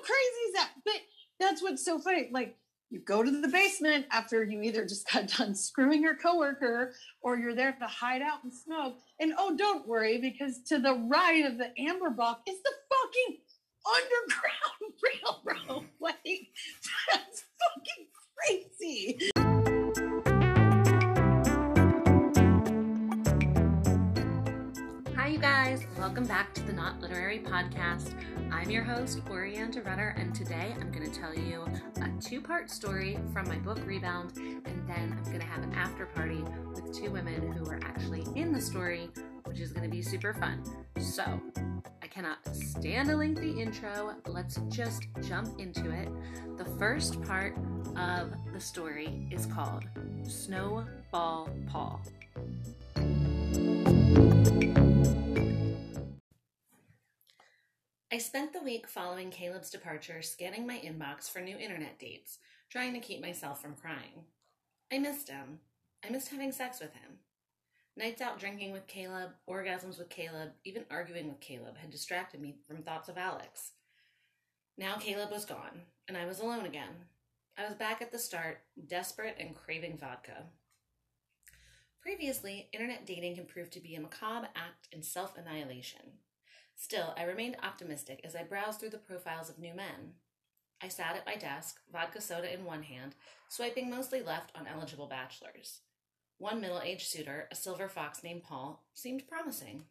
crazy is that? But that's what's so funny. Like you go to the basement after you either just got done screwing your coworker or you're there to hide out and smoke. And oh, don't worry, because to the right of the amber block is the fucking underground railroad. Like that's fucking crazy. Guys. Welcome back to the Not Literary Podcast. I'm your host, Auriane de Rudder, and today I'm going to tell you a two part story from my book Rebound, and then I'm going to have an after party with two women who were actually in the story, which is going to be super fun. So, I cannot stand a lengthy intro. Let's just jump into it. The first part of the story is called Snowball Paul. I spent the week following Caleb's departure scanning my inbox for new internet dates, trying to keep myself from crying. I missed him. I missed having sex with him. Nights out drinking with Caleb, orgasms with Caleb, even arguing with Caleb had distracted me from thoughts of Alex. Now Caleb was gone, and I was alone again. I was back at the start, desperate and craving vodka. Previously, internet dating had proved to be a macabre act in self annihilation. Still, I remained optimistic as I browsed through the profiles of new men. I sat at my desk, vodka soda in one hand, swiping mostly left on eligible bachelors. One middle aged suitor, a silver fox named Paul, seemed promising.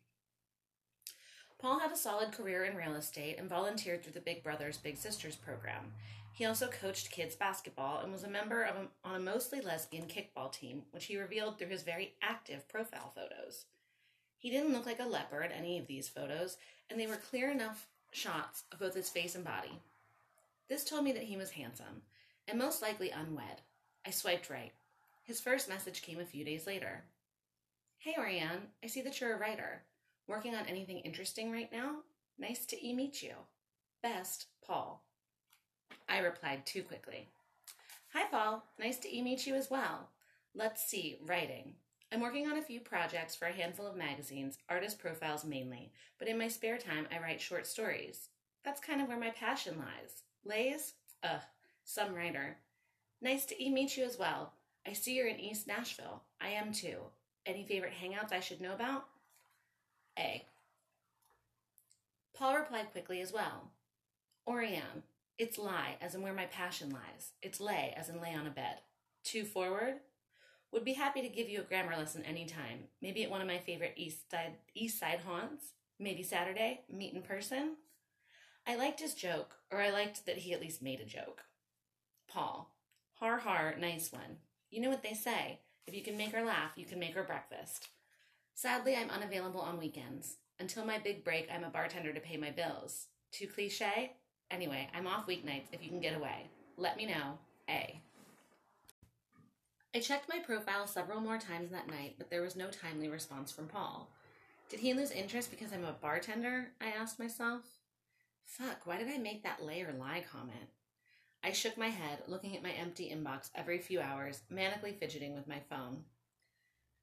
Paul had a solid career in real estate and volunteered through the Big Brothers Big Sisters program. He also coached kids basketball and was a member of a, on a mostly lesbian kickball team, which he revealed through his very active profile photos. He didn't look like a leper in any of these photos, and they were clear enough shots of both his face and body. This told me that he was handsome, and most likely unwed. I swiped right. His first message came a few days later. Hey, Auriane, I see that you're a writer. Working on anything interesting right now? Nice to e meet you. Best, Paul. I replied too quickly. Hi, Paul. Nice to e meet you as well. Let's see, writing. I'm working on a few projects for a handful of magazines, artist profiles mainly, but in my spare time I write short stories. That's kind of where my passion lies. Lays? Ugh, some writer. Nice to meet you as well. I see you're in East Nashville. I am too. Any favorite hangouts I should know about? A. Paul replied quickly as well. Auriane, it's lie, as in where my passion lies. It's lay, as in lay on a bed. Too forward? Would be happy to give you a grammar lesson anytime. Maybe at one of my favorite East Side, East Side haunts. Maybe Saturday, meet in person. I liked his joke, or I liked that he at least made a joke. Paul. Har har, nice one. You know what they say. If you can make her laugh, you can make her breakfast. Sadly, I'm unavailable on weekends. Until my big break, I'm a bartender to pay my bills. Too cliche? Anyway, I'm off weeknights if you can get away. Let me know. A. I checked my profile several more times that night, but there was no timely response from Paul. Did he lose interest because I'm a bartender? I asked myself. Fuck, why did I make that lay or lie comment? I shook my head, looking at my empty inbox every few hours, manically fidgeting with my phone.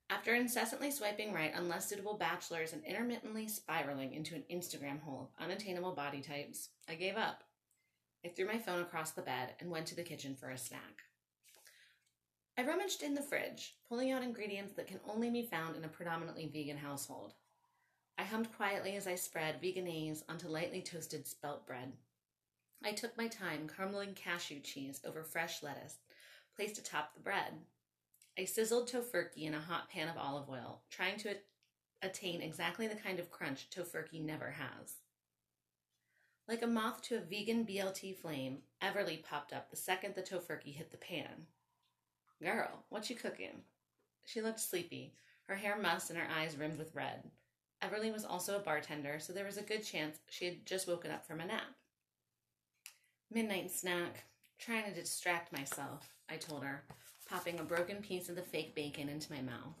After incessantly swiping right on less suitable bachelors and intermittently spiraling into an Instagram hole of unattainable body types, I gave up. I threw my phone across the bed and went to the kitchen for a snack. I rummaged in the fridge, pulling out ingredients that can only be found in a predominantly vegan household. I hummed quietly as I spread Vegenaise onto lightly toasted spelt bread. I took my time carameling cashew cheese over fresh lettuce, placed atop the bread. I sizzled Tofurky in a hot pan of olive oil, trying to attain exactly the kind of crunch Tofurky never has. Like a moth to a vegan BLT flame, Everly popped up the second the Tofurky hit the pan. Girl, what you cooking? She looked sleepy, her hair mussed and her eyes rimmed with red. Everly was also a bartender, so there was a good chance she had just woken up from a nap. Midnight snack. Trying to distract myself, I told her, popping a broken piece of the fake bacon into my mouth.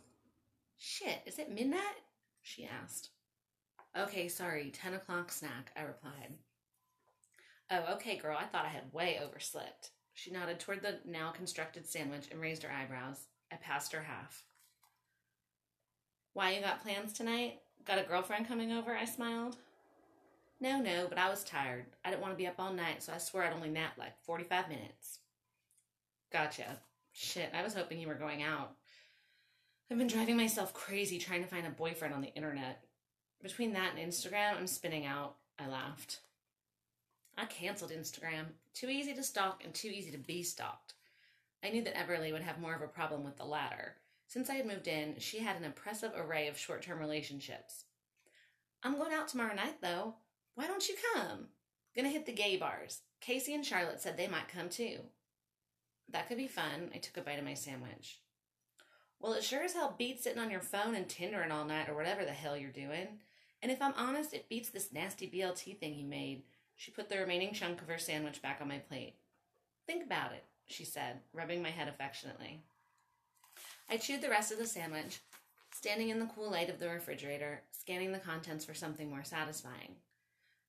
Shit, is it midnight? she asked. Okay, sorry, 10 o'clock snack, I replied. Oh, okay, girl, I thought I had way overslept. She nodded toward the now constructed sandwich and raised her eyebrows. I passed her half. Why, you got plans tonight? Got a girlfriend coming over? I smiled. No, no, but I was tired. I didn't want to be up all night, so I swear I'd only nap like 45 minutes. Gotcha. Shit, I was hoping you were going out. I've been driving myself crazy trying to find a boyfriend on the internet. Between that and Instagram, I'm spinning out. I laughed. I canceled Instagram. Too easy to stalk and too easy to be stalked. I knew that Everly would have more of a problem with the latter. Since I had moved in, she had an impressive array of short term relationships. I'm going out tomorrow night, though. Why don't you come? Gonna hit the gay bars. Casey and Charlotte said they might come too. That could be fun. I took a bite of my sandwich. Well, it sure as hell beats sitting on your phone and Tindering all night or whatever the hell you're doing. And if I'm honest, it beats this nasty BLT thing you made. She put the remaining chunk of her sandwich back on my plate. Think about it, she said, rubbing my head affectionately. I chewed the rest of the sandwich, standing in the cool light of the refrigerator, scanning the contents for something more satisfying.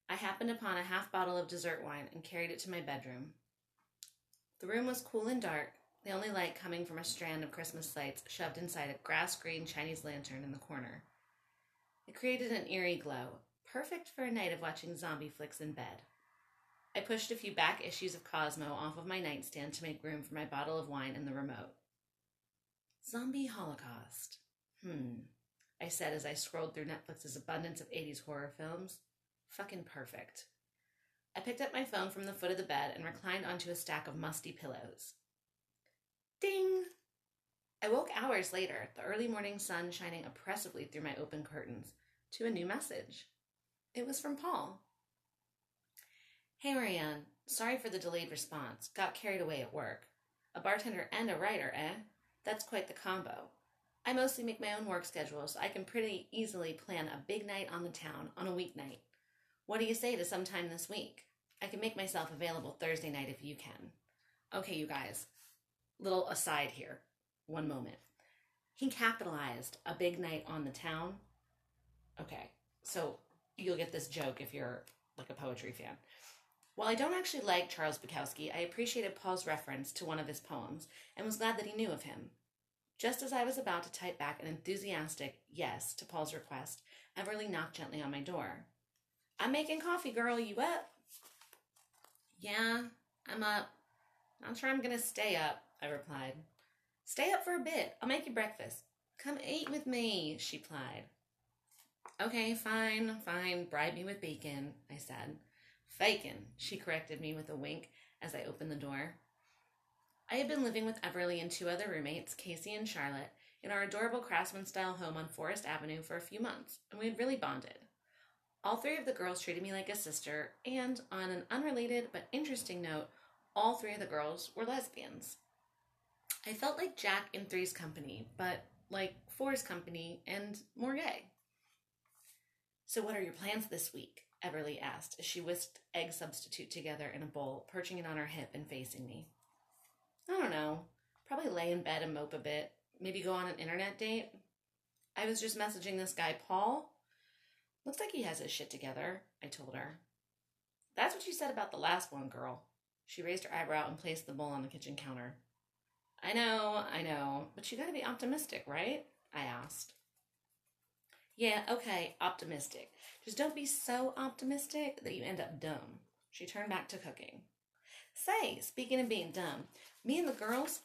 I happened upon a half bottle of dessert wine and carried it to my bedroom. The room was cool and dark, the only light coming from a strand of Christmas lights shoved inside a grass green Chinese lantern in the corner. It created an eerie glow, perfect for a night of watching zombie flicks in bed. I pushed a few back issues of Cosmo off of my nightstand to make room for my bottle of wine and the remote. Zombie Holocaust. Hmm, I said as I scrolled through Netflix's abundance of 80s horror films. Fucking perfect. I picked up my phone from the foot of the bed and reclined onto a stack of musty pillows. Ding! I woke hours later, the early morning sun shining oppressively through my open curtains, to a new message. It was from Paul. Hey, Marianne. Sorry for the delayed response. Got carried away at work. A bartender and a writer, eh? That's quite the combo. I mostly make my own work schedule, so I can pretty easily plan a big night on the town on a weeknight. What do you say to sometime this week? I can make myself available Thursday night if you can. Okay, you guys. Little aside here. One moment. He capitalized a big night on the town. Okay, so you'll get this joke if you're like a poetry fan. While I don't actually like Charles Bukowski, I appreciated Paul's reference to one of his poems and was glad that he knew of him. Just as I was about to type back an enthusiastic yes to Paul's request, Everly knocked gently on my door. I'm making coffee, girl. You up? Yeah, I'm up. Not sure I'm gonna stay up, I replied. Stay up for a bit. I'll make you breakfast. Come eat with me, she plied. Okay, fine, fine. Bribe me with bacon, I said. Fakin, she corrected me with a wink as I opened the door. I had been living with Everly and two other roommates, Casey and Charlotte, in our adorable craftsman style home on Forest Avenue for a few months, and we had really bonded. All three of the girls treated me like a sister, and on an unrelated but interesting note, all three of the girls were lesbians. I felt like Jack in Three's Company, but like Four's Company and more gay. So, what are your plans this week? Everly asked as she whisked egg substitute together in a bowl, perching it on her hip and facing me. I don't know. Probably lay in bed and mope a bit. Maybe go on an internet date. I was just messaging this guy, Paul. Looks like he has his shit together, I told her. That's what you said about the last one, girl. She raised her eyebrow and placed the bowl on the kitchen counter. I know, I know, but you gotta be optimistic, right? I asked. Yeah, okay, optimistic. Just don't be so optimistic that you end up dumb. She turned back to cooking. Say, speaking of being dumb, me and the girls,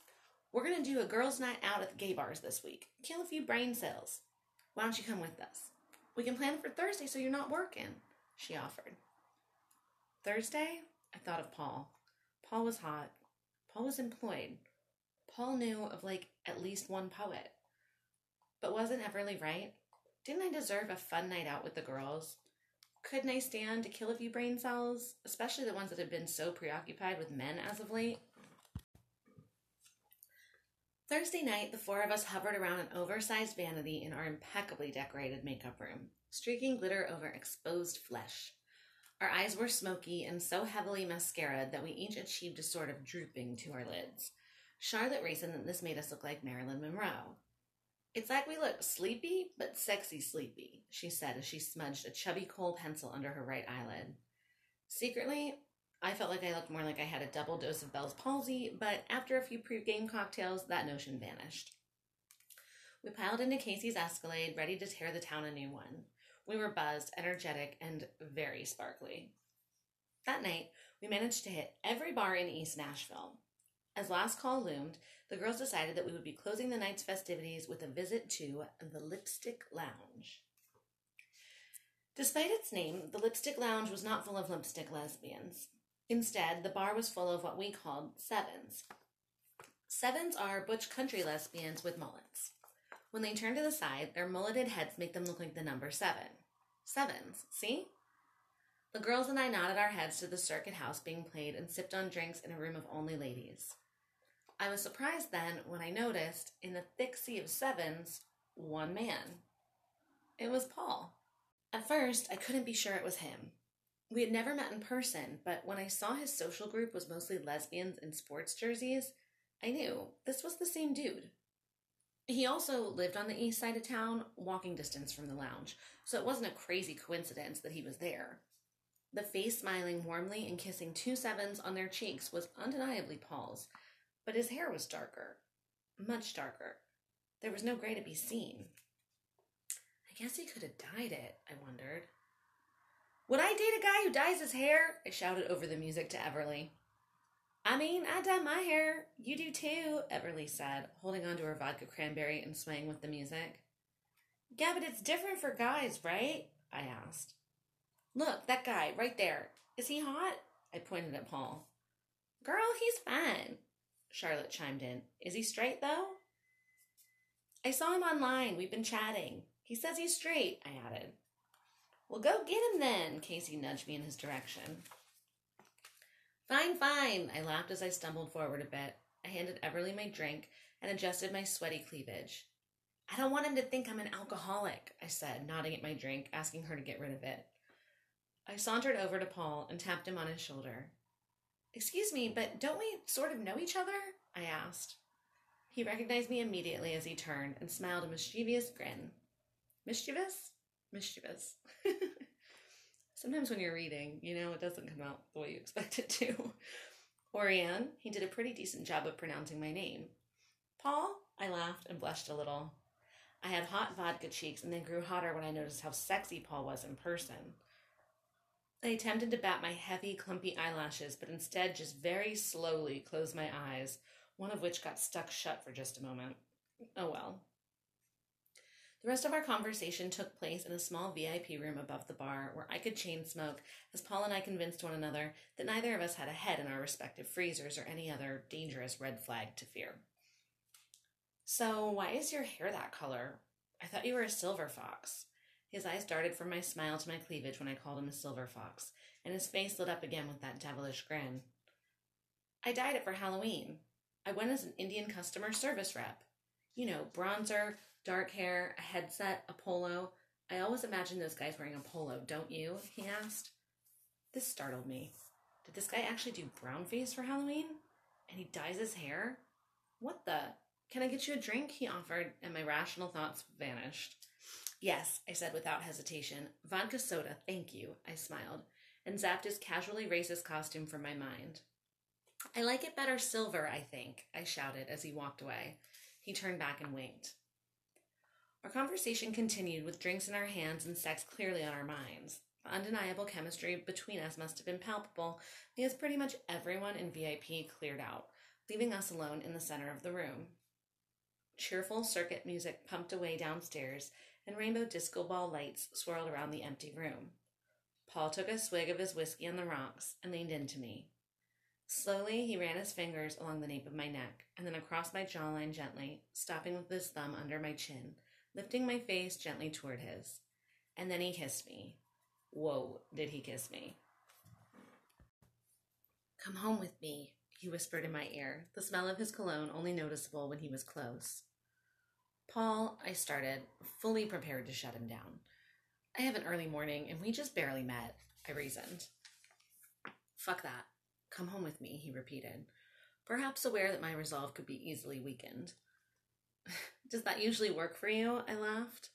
we're gonna do a girls' night out at the gay bars this week. Kill a few brain cells. Why don't you come with us? We can plan for Thursday so you're not working, she offered. Thursday? I thought of Paul. Paul was hot. Paul was employed. Paul knew of like at least one poet. But wasn't Everly right? Didn't I deserve a fun night out with the girls? Couldn't I stand to kill a few brain cells, especially the ones that had been so preoccupied with men as of late? Thursday night, the four of us hovered around an oversized vanity in our impeccably decorated makeup room, streaking glitter over exposed flesh. Our eyes were smoky and so heavily mascaraed that we each achieved a sort of drooping to our lids. Charlotte reasoned that this made us look like Marilyn Monroe. It's like we look sleepy, but sexy sleepy, she said as she smudged a chubby kohl pencil under her right eyelid. Secretly, I felt like I looked more like I had a double dose of Bell's palsy, but after a few pre-game cocktails, that notion vanished. We piled into Casey's Escalade, ready to tear the town a new one. We were buzzed, energetic, and very sparkly. That night, we managed to hit every bar in East Nashville. As last call loomed, the girls decided that we would be closing the night's festivities with a visit to the Lipstick Lounge. Despite its name, the Lipstick Lounge was not full of lipstick lesbians. Instead, the bar was full of what we called sevens. Sevens are butch country lesbians with mullets. When they turn to the side, their mulleted heads make them look like the number seven. Sevens, see? The girls and I nodded our heads to the circuit house being played and sipped on drinks in a room of only ladies. I was surprised then when I noticed, in the thick sea of sevens, one man. It was Paul. At first, I couldn't be sure it was him. We had never met in person, but when I saw his social group was mostly lesbians in sports jerseys, I knew this was the same dude. He also lived on the east side of town, walking distance from the lounge, so it wasn't a crazy coincidence that he was there. The face smiling warmly and kissing two sevens on their cheeks was undeniably Paul's, but his hair was darker. Much darker. There was no gray to be seen. I guess he could have dyed it, I wondered. Would I date a guy who dyes his hair? I shouted over the music to Everly. I mean, I dye my hair. You do too, Everly said, holding onto her vodka cranberry and swaying with the music. Yeah, but it's different for guys, right? I asked. Look, that guy, right there. Is he hot? I pointed at Paul. Girl, he's fine, Charlotte chimed in. Is he straight, though? I saw him online. We've been chatting. He says he's straight, I added. Well, go get him then, Casey nudged me in his direction. Fine, fine, I laughed as I stumbled forward a bit. I handed Everly my drink and adjusted my sweaty cleavage. I don't want him to think I'm an alcoholic, I said, nodding at my drink, asking her to get rid of it. I sauntered over to Paul and tapped him on his shoulder. Excuse me, but don't we sort of know each other? I asked. He recognized me immediately as he turned and smiled a mischievous grin. Mischievous? Mischievous. Sometimes when you're reading, you know, it doesn't come out the way you expect it to. Auriane, he did a pretty decent job of pronouncing my name. Paul? I laughed and blushed a little. I had hot vodka cheeks and they grew hotter when I noticed how sexy Paul was in person. I attempted to bat my heavy, clumpy eyelashes, but instead just very slowly closed my eyes, one of which got stuck shut for just a moment. Oh well. The rest of our conversation took place in a small VIP room above the bar where I could chain smoke as Paul and I convinced one another that neither of us had a head in our respective freezers or any other dangerous red flag to fear. So, why is your hair that color? I thought you were a silver fox. His eyes darted from my smile to my cleavage when I called him a silver fox, and his face lit up again with that devilish grin. I dyed it for Halloween. I went as an Indian customer service rep. You know, bronzer, dark hair, a headset, a polo. I always imagine those guys wearing a polo, don't you? He asked. This startled me. Did this guy actually do brown face for Halloween? And he dyes his hair? What the? Can I get you a drink? He offered, and my rational thoughts vanished. Yes, I said without hesitation. Vodka soda, thank you, I smiled, and zapped his casually racist costume from my mind. I like it better silver, I think, I shouted as he walked away. He turned back and winked. Our conversation continued with drinks in our hands and sex clearly on our minds. The undeniable chemistry between us must have been palpable because pretty much everyone in VIP cleared out, leaving us alone in the center of the room. Cheerful circuit music pumped away downstairs, and rainbow disco ball lights swirled around the empty room. Paul took a swig of his whiskey on the rocks and leaned into me. Slowly, he ran his fingers along the nape of my neck and then across my jawline gently, stopping with his thumb under my chin lifting my face gently toward his. And then he kissed me. Whoa, did he kiss me? Come home with me, he whispered in my ear, the smell of his cologne only noticeable when he was close. Paul, I started, fully prepared to shut him down. I have an early morning and we just barely met, I reasoned. Fuck that. Come home with me, he repeated, perhaps aware that my resolve could be easily weakened. Does that usually work for you? I laughed,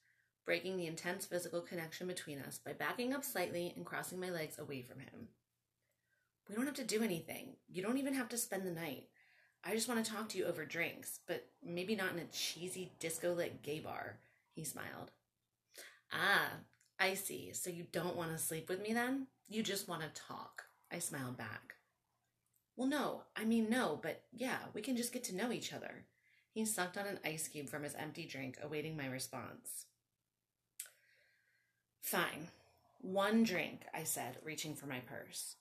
breaking the intense physical connection between us by backing up slightly and crossing my legs away from him. We don't have to do anything. You don't even have to spend the night. I just want to talk to you over drinks, but maybe not in a cheesy disco lit gay bar, he smiled. Ah, I see. So you don't want to sleep with me then? You just want to talk. I smiled back. Well, no, I mean, no, but yeah, we can just get to know each other. He sucked on an ice cube from his empty drink, awaiting my response. Fine. One drink, I said, reaching for my purse.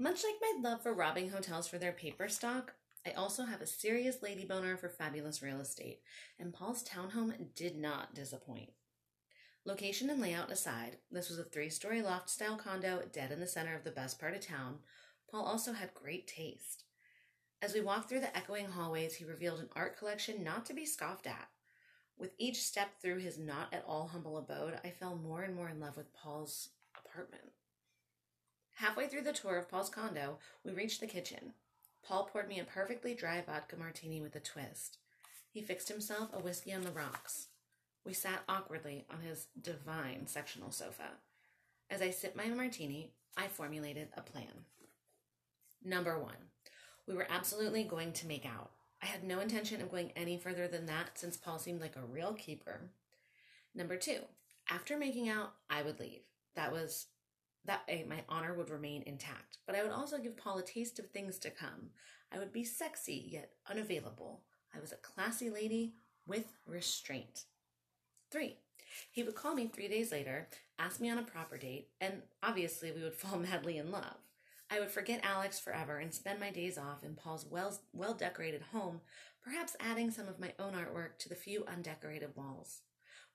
Much like my love for robbing hotels for their paper stock, I also have a serious lady boner for fabulous real estate, and Paul's townhome did not disappoint. Location and layout aside, this was a three story loft style condo dead in the center of the best part of town. Paul also had great taste. As we walked through the echoing hallways, he revealed an art collection not to be scoffed at. With each step through his not at all humble abode, I fell more and more in love with Paul's apartment. Halfway through the tour of Paul's condo, we reached the kitchen. Paul poured me a perfectly dry vodka martini with a twist. He fixed himself a whiskey on the rocks. We sat awkwardly on his divine sectional sofa. As I sipped my martini, I formulated a plan. Number one, we were absolutely going to make out. I had no intention of going any further than that since Paul seemed like a real keeper. Number two, after making out, I would leave. That was that way my honor would remain intact, but I would also give Paul a taste of things to come. I would be sexy yet unavailable. I was a classy lady with restraint. Three, he would call me three days later, ask me on a proper date, and obviously we would fall madly in love. I would forget Alex forever and spend my days off in Paul's well well decorated home, perhaps adding some of my own artwork to the few undecorated walls.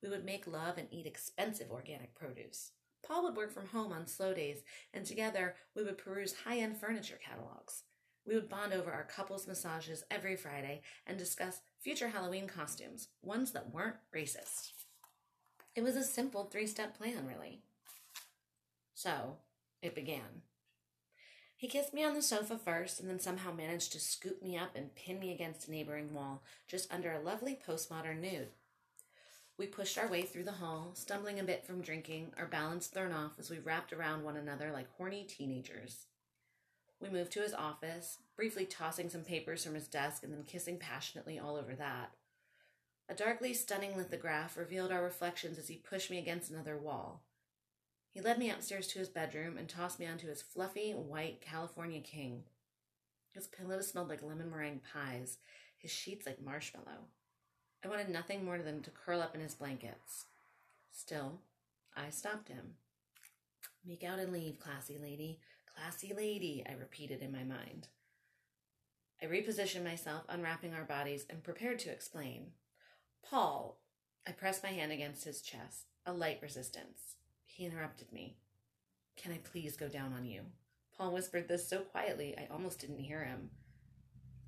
We would make love and eat expensive organic produce. Paul would work from home on slow days, and together we would peruse high end furniture catalogs. We would bond over our couples massages every Friday and discuss future Halloween costumes, ones that weren't racist. It was a simple three step plan, really. So, it began. He kissed me on the sofa first and then somehow managed to scoop me up and pin me against a neighboring wall, just under a lovely postmodern nude. We pushed our way through the hall, stumbling a bit from drinking, our balance thrown off as we wrapped around one another like horny teenagers. We moved to his office, briefly tossing some papers from his desk and then kissing passionately all over that. A darkly stunning lithograph revealed our reflections as he pushed me against another wall. He led me upstairs to his bedroom and tossed me onto his fluffy, white California king. His pillows smelled like lemon meringue pies, his sheets like marshmallow. I wanted nothing more than to curl up in his blankets. Still, I stopped him. Make out and leave, classy lady. Classy lady, I repeated in my mind. I repositioned myself, unwrapping our bodies, and prepared to explain. Paul, I pressed my hand against his chest, a light resistance. He interrupted me. Can I please go down on you? Paul whispered this so quietly I almost didn't hear him.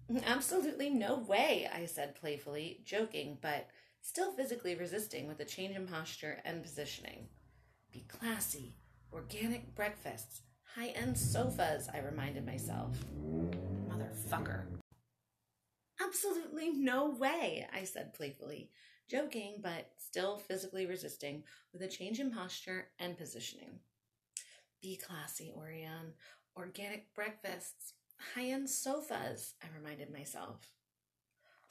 Absolutely no way, I said playfully, joking, but still physically resisting with a change in posture and positioning. Be classy, organic breakfasts, high end sofas, I reminded myself. Motherfucker. Absolutely no way, I said playfully, joking but still physically resisting with a change in posture and positioning. Be classy, Auriane. Organic breakfasts, high end sofas, I reminded myself.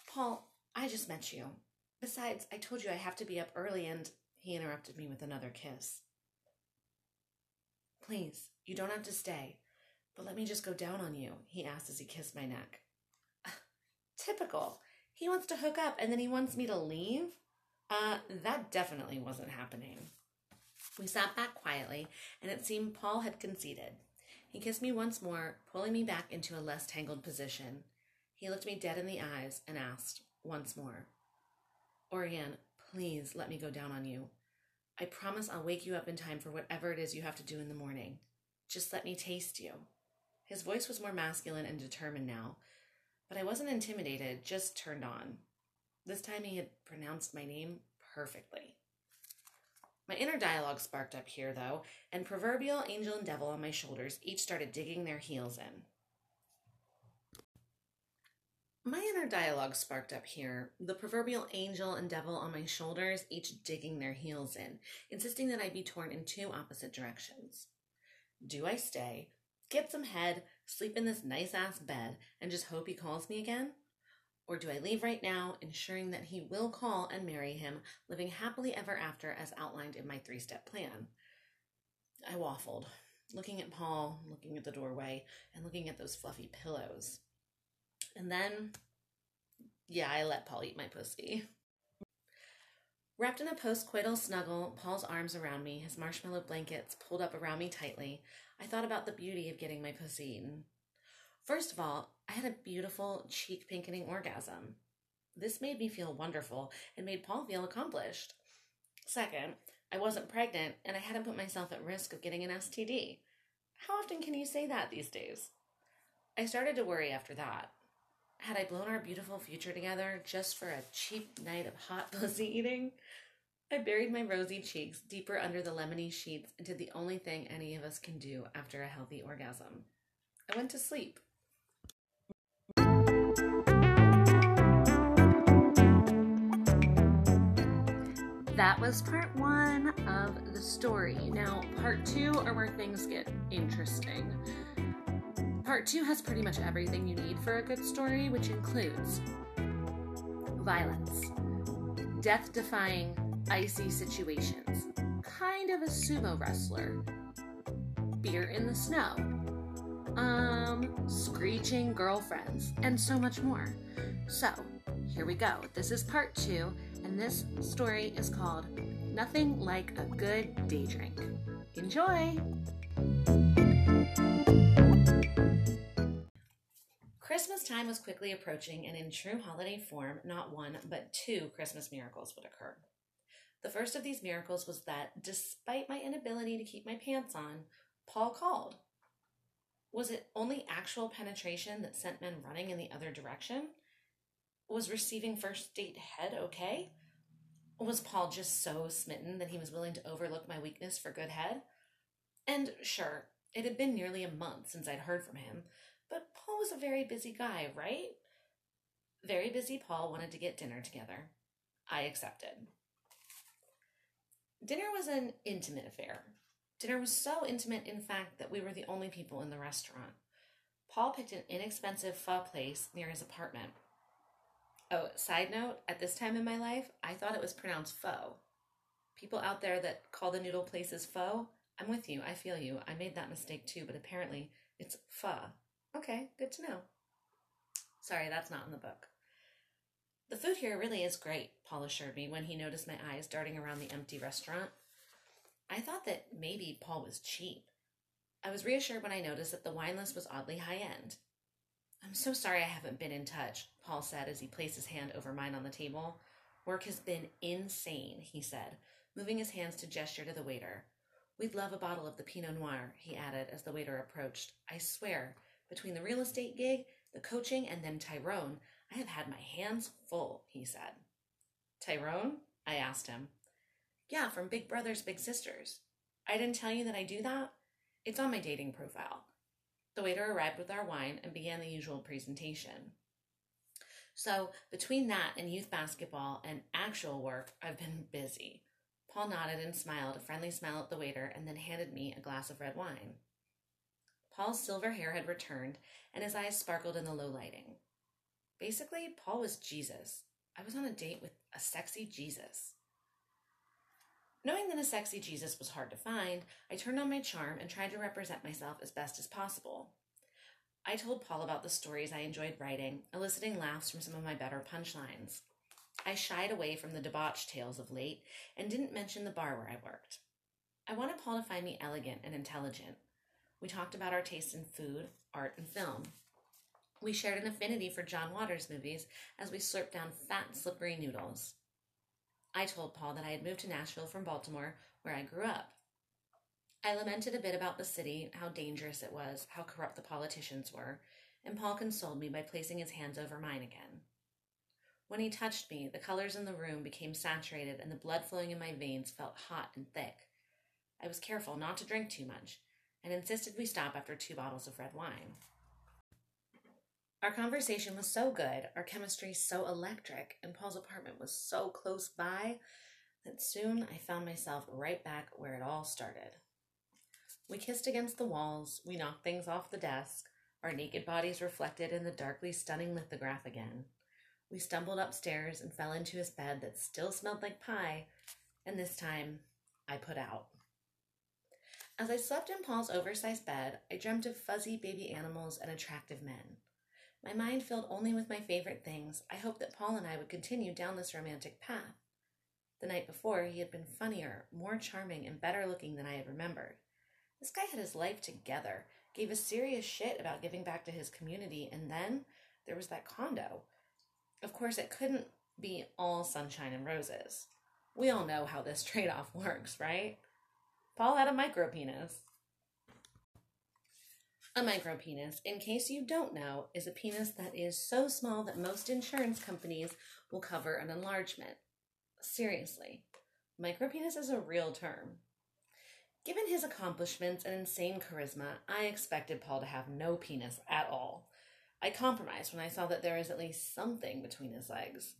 Paul, I just met you. Besides, I told you I have to be up early and he interrupted me with another kiss. Please, you don't have to stay, but let me just go down on you, he asked as he kissed my neck. Typical. He wants to hook up and then he wants me to leave? Uh, that definitely wasn't happening. We sat back quietly, and it seemed Paul had conceded. He kissed me once more, pulling me back into a less tangled position. He looked me dead in the eyes and asked once more, Auriane, please let me go down on you. I promise I'll wake you up in time for whatever it is you have to do in the morning. Just let me taste you. His voice was more masculine and determined now, but I wasn't intimidated, just turned on. This time he had pronounced my name perfectly. My inner dialogue sparked up here, though, and proverbial angel and devil on my shoulders each started digging their heels in. My inner dialogue sparked up here, the proverbial angel and devil on my shoulders each digging their heels in, insisting that I be torn in two opposite directions. Do I stay, get some head, sleep in this nice ass bed, and just hope he calls me again? Or do I leave right now, ensuring that he will call and marry him, living happily ever after as outlined in my three step plan? I waffled, looking at Paul, looking at the doorway, and looking at those fluffy pillows. And then, yeah, I let Paul eat my pussy. Wrapped in a postcoital snuggle, Paul's arms around me, his marshmallow blankets pulled up around me tightly, I thought about the beauty of getting my pussy eaten. First of all, I had a beautiful cheek pinkening orgasm. This made me feel wonderful and made Paul feel accomplished. Second, I wasn't pregnant and I hadn't put myself at risk of getting an STD. How often can you say that these days? I started to worry after that. Had I blown our beautiful future together just for a cheap night of hot pussy eating? I buried my rosy cheeks deeper under the lemony sheets and did the only thing any of us can do after a healthy orgasm. I went to sleep. That was part one of the story. Now, part two are where things get interesting. Part two has pretty much everything you need for a good story, which includes violence, death defying, icy situations, kind of a sumo wrestler, beer in the snow, um, screeching girlfriends, and so much more. So, here we go. This is part two, and this story is called Nothing Like a Good Day Drink. Enjoy! Christmas time was quickly approaching, and in true holiday form, not one, but two Christmas miracles would occur. The first of these miracles was that, despite my inability to keep my pants on, Paul called. Was it only actual penetration that sent men running in the other direction? Was receiving first date head okay? Was Paul just so smitten that he was willing to overlook my weakness for good head? And sure, it had been nearly a month since I'd heard from him, but Paul was a very busy guy, right? Very busy Paul wanted to get dinner together. I accepted. Dinner was an intimate affair. Dinner was so intimate, in fact, that we were the only people in the restaurant. Paul picked an inexpensive pho place near his apartment. Oh, side note, at this time in my life, I thought it was pronounced pho. People out there that call the noodle places pho, I'm with you. I feel you. I made that mistake too, but apparently it's pho. Okay, good to know. Sorry, that's not in the book. The food here really is great, Paul assured me when he noticed my eyes darting around the empty restaurant. I thought that maybe Paul was cheap. I was reassured when I noticed that the wine list was oddly high end. I'm so sorry I haven't been in touch, Paul said as he placed his hand over mine on the table. Work has been insane, he said, moving his hands to gesture to the waiter. We'd love a bottle of the Pinot Noir, he added as the waiter approached. I swear, between the real estate gig, the coaching, and then Tyrone, I have had my hands full, he said. Tyrone? I asked him. Yeah, from Big Brothers Big Sisters. I didn't tell you that I do that? It's on my dating profile. The waiter arrived with our wine and began the usual presentation. So, between that and youth basketball and actual work, I've been busy. Paul nodded and smiled a friendly smile at the waiter and then handed me a glass of red wine. Paul's silver hair had returned and his eyes sparkled in the low lighting. Basically, Paul was Jesus. I was on a date with a sexy Jesus. Knowing that a sexy Jesus was hard to find, I turned on my charm and tried to represent myself as best as possible. I told Paul about the stories I enjoyed writing, eliciting laughs from some of my better punchlines. I shied away from the debauched tales of late and didn't mention the bar where I worked. I wanted Paul to find me elegant and intelligent. We talked about our taste in food, art, and film. We shared an affinity for John Waters movies as we slurped down fat, slippery noodles. I told Paul that I had moved to Nashville from Baltimore, where I grew up. I lamented a bit about the city, how dangerous it was, how corrupt the politicians were, and Paul consoled me by placing his hands over mine again. When he touched me, the colors in the room became saturated and the blood flowing in my veins felt hot and thick. I was careful not to drink too much and insisted we stop after two bottles of red wine. Our conversation was so good, our chemistry so electric, and Paul's apartment was so close by that soon I found myself right back where it all started. We kissed against the walls, we knocked things off the desk, our naked bodies reflected in the darkly stunning lithograph again. We stumbled upstairs and fell into his bed that still smelled like pie, and this time I put out. As I slept in Paul's oversized bed, I dreamt of fuzzy baby animals and attractive men. My mind filled only with my favorite things, I hoped that Paul and I would continue down this romantic path. The night before, he had been funnier, more charming, and better looking than I had remembered. This guy had his life together, gave a serious shit about giving back to his community, and then there was that condo. Of course, it couldn't be all sunshine and roses. We all know how this trade off works, right? Paul had a micro penis. A micro penis, in case you don't know, is a penis that is so small that most insurance companies will cover an enlargement. Seriously, micro penis is a real term. Given his accomplishments and insane charisma, I expected Paul to have no penis at all. I compromised when I saw that there was at least something between his legs.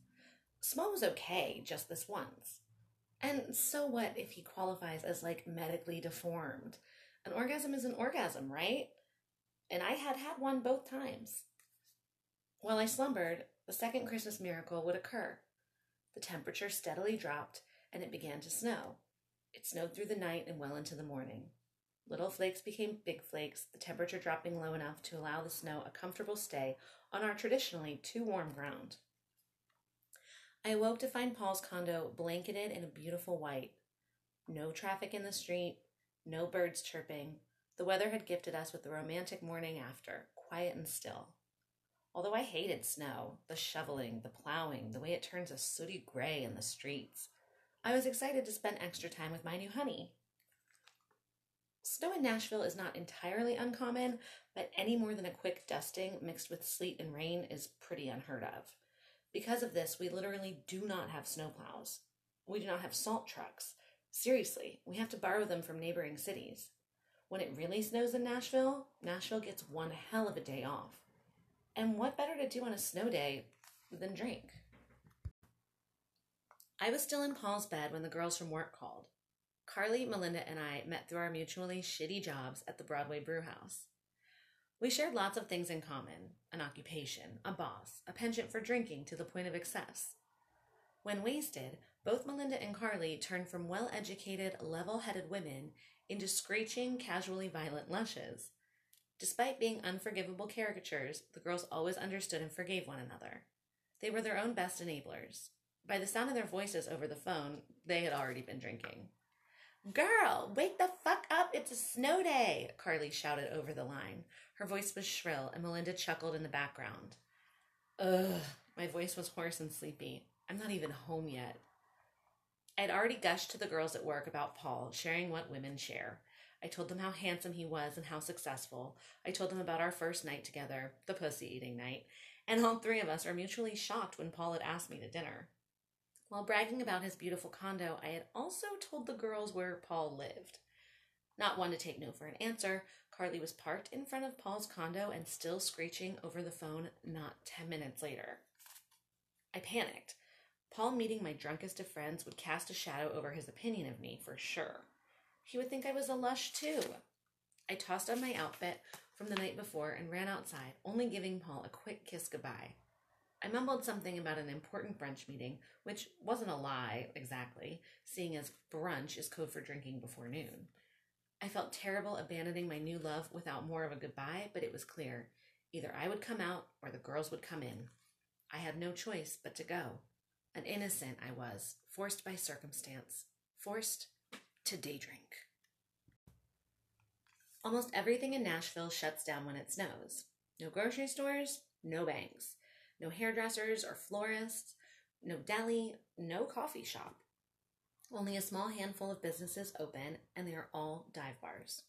Small was okay, just this once. And so what if he qualifies as like medically deformed? An orgasm is an orgasm, right? And I had had one both times. While I slumbered, the second Christmas miracle would occur. The temperature steadily dropped and it began to snow. It snowed through the night and well into the morning. Little flakes became big flakes, the temperature dropping low enough to allow the snow a comfortable stay on our traditionally too warm ground. I awoke to find Paul's condo blanketed in a beautiful white. No traffic in the street, no birds chirping. The weather had gifted us with the romantic morning after, quiet and still. Although I hated snow, the shoveling, the plowing, the way it turns a sooty gray in the streets, I was excited to spend extra time with my new honey. Snow in Nashville is not entirely uncommon, but any more than a quick dusting mixed with sleet and rain is pretty unheard of. Because of this, we literally do not have snowplows. We do not have salt trucks. Seriously, we have to borrow them from neighboring cities. When it really snows in Nashville, Nashville gets one hell of a day off. And what better to do on a snow day than drink? I was still in Paul's bed when the girls from work called. Karlie, Melinda, and I met through our mutually shitty jobs at the Broadway Brew House. We shared lots of things in common an occupation, a boss, a penchant for drinking to the point of excess. When wasted, both Melinda and Karlie turned from well educated, level headed women into screeching, casually violent lushes. Despite being unforgivable caricatures, the girls always understood and forgave one another. They were their own best enablers. By the sound of their voices over the phone, they had already been drinking. Girl, wake the fuck up. It's a snow day, Karlie shouted over the line. Her voice was shrill, and Melinda chuckled in the background. Ugh, my voice was hoarse and sleepy. I'm not even home yet. I'd already gushed to the girls at work about Paul, sharing what women share. I told them how handsome he was and how successful. I told them about our first night together, the pussy eating night, and all three of us were mutually shocked when Paul had asked me to dinner. While bragging about his beautiful condo, I had also told the girls where Paul lived. Not one to take no for an answer, Karlie was parked in front of Paul's condo and still screeching over the phone not 10 minutes later. I panicked. Paul meeting my drunkest of friends would cast a shadow over his opinion of me for sure. He would think I was a lush too. I tossed on my outfit from the night before and ran outside, only giving Paul a quick kiss goodbye. I mumbled something about an important brunch meeting, which wasn't a lie exactly, seeing as brunch is code for drinking before noon. I felt terrible abandoning my new love without more of a goodbye, but it was clear either I would come out or the girls would come in. I had no choice but to go. An innocent I was, forced by circumstance, forced to day drink. Almost everything in Nashville shuts down when it snows. No grocery stores, no banks. No hairdressers or florists, no deli, no coffee shop. Only a small handful of businesses open, and they are all dive bars.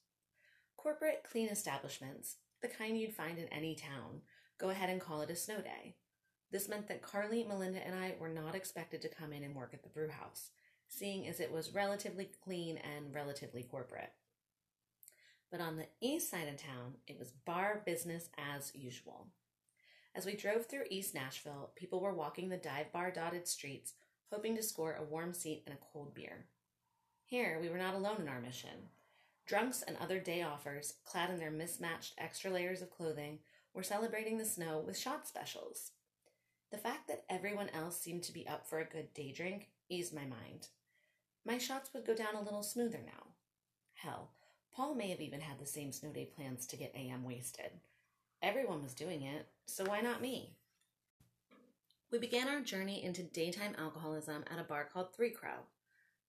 Corporate clean establishments, the kind you'd find in any town, go ahead and call it a snow day. This meant that Karlie, Melinda, and I were not expected to come in and work at the brew house, seeing as it was relatively clean and relatively corporate. But on the east side of town, it was bar business as usual. As we drove through East Nashville, people were walking the dive bar dotted streets, hoping to score a warm seat and a cold beer. Here, we were not alone in our mission. Drunks and other day offers, clad in their mismatched extra layers of clothing, were celebrating the snow with shot specials. The fact that everyone else seemed to be up for a good day drink eased my mind. My shots would go down a little smoother now. Hell, Paul may have even had the same snow day plans to get AM wasted. Everyone was doing it, so why not me? We began our journey into daytime alcoholism at a bar called Three Crow.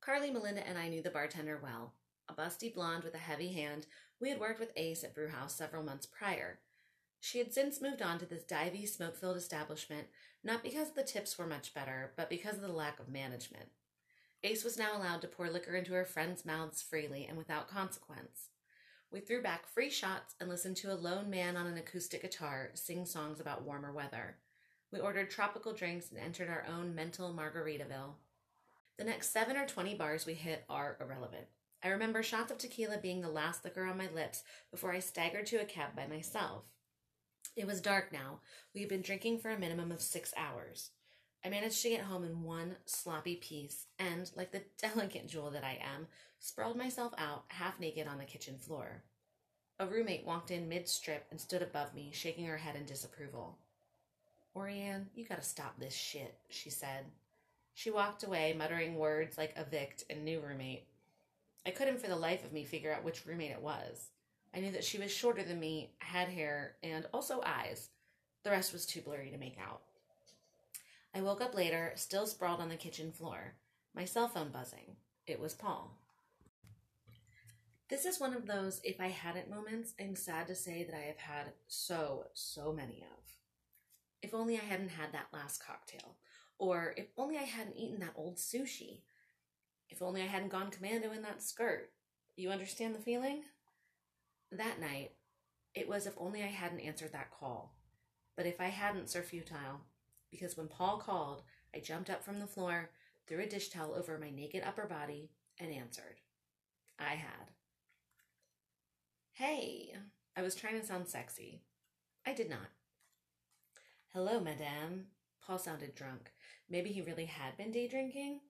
Karlie, Melinda, and I knew the bartender well. A busty blonde with a heavy hand, we had worked with Ace at Brewhouse several months prior. She had since moved on to this divey, smoke filled establishment, not because the tips were much better, but because of the lack of management. Ace was now allowed to pour liquor into her friends' mouths freely and without consequence. We threw back free shots and listened to a lone man on an acoustic guitar sing songs about warmer weather. We ordered tropical drinks and entered our own mental Margaritaville. The next seven or twenty bars we hit are irrelevant. I remember shots of tequila being the last liquor on my lips before I staggered to a cab by myself. It was dark now. We had been drinking for a minimum of six hours. I managed to get home in one sloppy piece and, like the delicate jewel that I am, sprawled myself out half naked on the kitchen floor. A roommate walked in mid strip and stood above me, shaking her head in disapproval. Auriane, you gotta stop this shit, she said. She walked away, muttering words like evict and new roommate. I couldn't for the life of me figure out which roommate it was. I knew that she was shorter than me, had hair, and also eyes. The rest was too blurry to make out. I woke up later, still sprawled on the kitchen floor, my cell phone buzzing. It was Paul. This is one of those if I hadn't moments I'm sad to say that I have had so, so many of. If only I hadn't had that last cocktail. Or if only I hadn't eaten that old sushi. If only I hadn't gone commando in that skirt. You understand the feeling? That night, it was if only I hadn't answered that call. But if I hadn't, Sir Futile, because when Paul called, I jumped up from the floor, threw a dish towel over my naked upper body, and answered. I had. Hey, I was trying to sound sexy. I did not. Hello, madame. Paul sounded drunk. Maybe he really had been day drinking?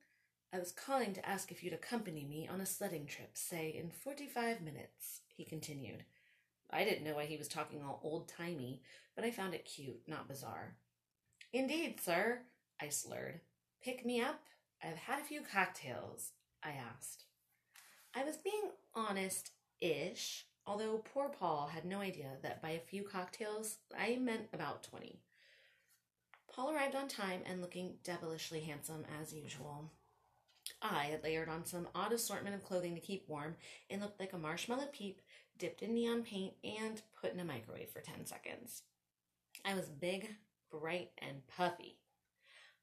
I was calling to ask if you'd accompany me on a sledding trip, say in 45 minutes, he continued. I didn't know why he was talking all old timey, but I found it cute, not bizarre. Indeed, sir, I slurred. Pick me up? I've had a few cocktails, I asked. I was being honest ish, although poor Paul had no idea that by a few cocktails I meant about 20. Paul arrived on time and looking devilishly handsome as usual. I had layered on some odd assortment of clothing to keep warm and looked like a marshmallow peep dipped in neon paint and put in a microwave for 10 seconds. I was big, bright, and puffy.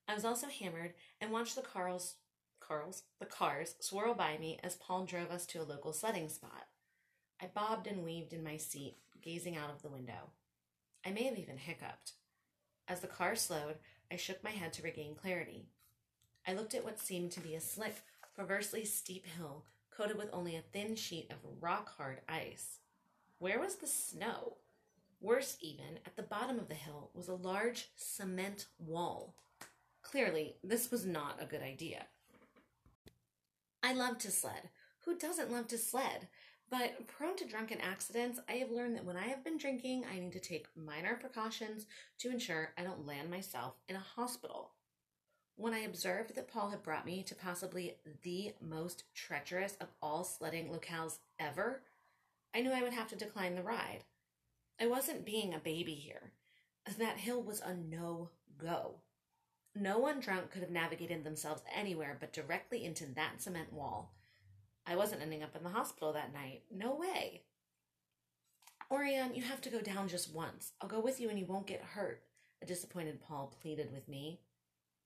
I was also hammered and watched the Carls, Carls, the cars swirl by me as Paul drove us to a local sledding spot. I bobbed and weaved in my seat, gazing out of the window. I may have even hiccuped. As the car slowed, I shook my head to regain clarity. I looked at what seemed to be a slick, perversely steep hill coated with only a thin sheet of rock hard ice. Where was the snow? Worse, even, at the bottom of the hill was a large cement wall. Clearly, this was not a good idea. I love to sled. Who doesn't love to sled? But prone to drunken accidents, I have learned that when I have been drinking, I need to take minor precautions to ensure I don't land myself in a hospital. When I observed that Paul had brought me to possibly the most treacherous of all sledding locales ever, I knew I would have to decline the ride. I wasn't being a baby here. That hill was a no go. No one drunk could have navigated themselves anywhere but directly into that cement wall. I wasn't ending up in the hospital that night. No way. Auriane, you have to go down just once. I'll go with you and you won't get hurt, a disappointed Paul pleaded with me.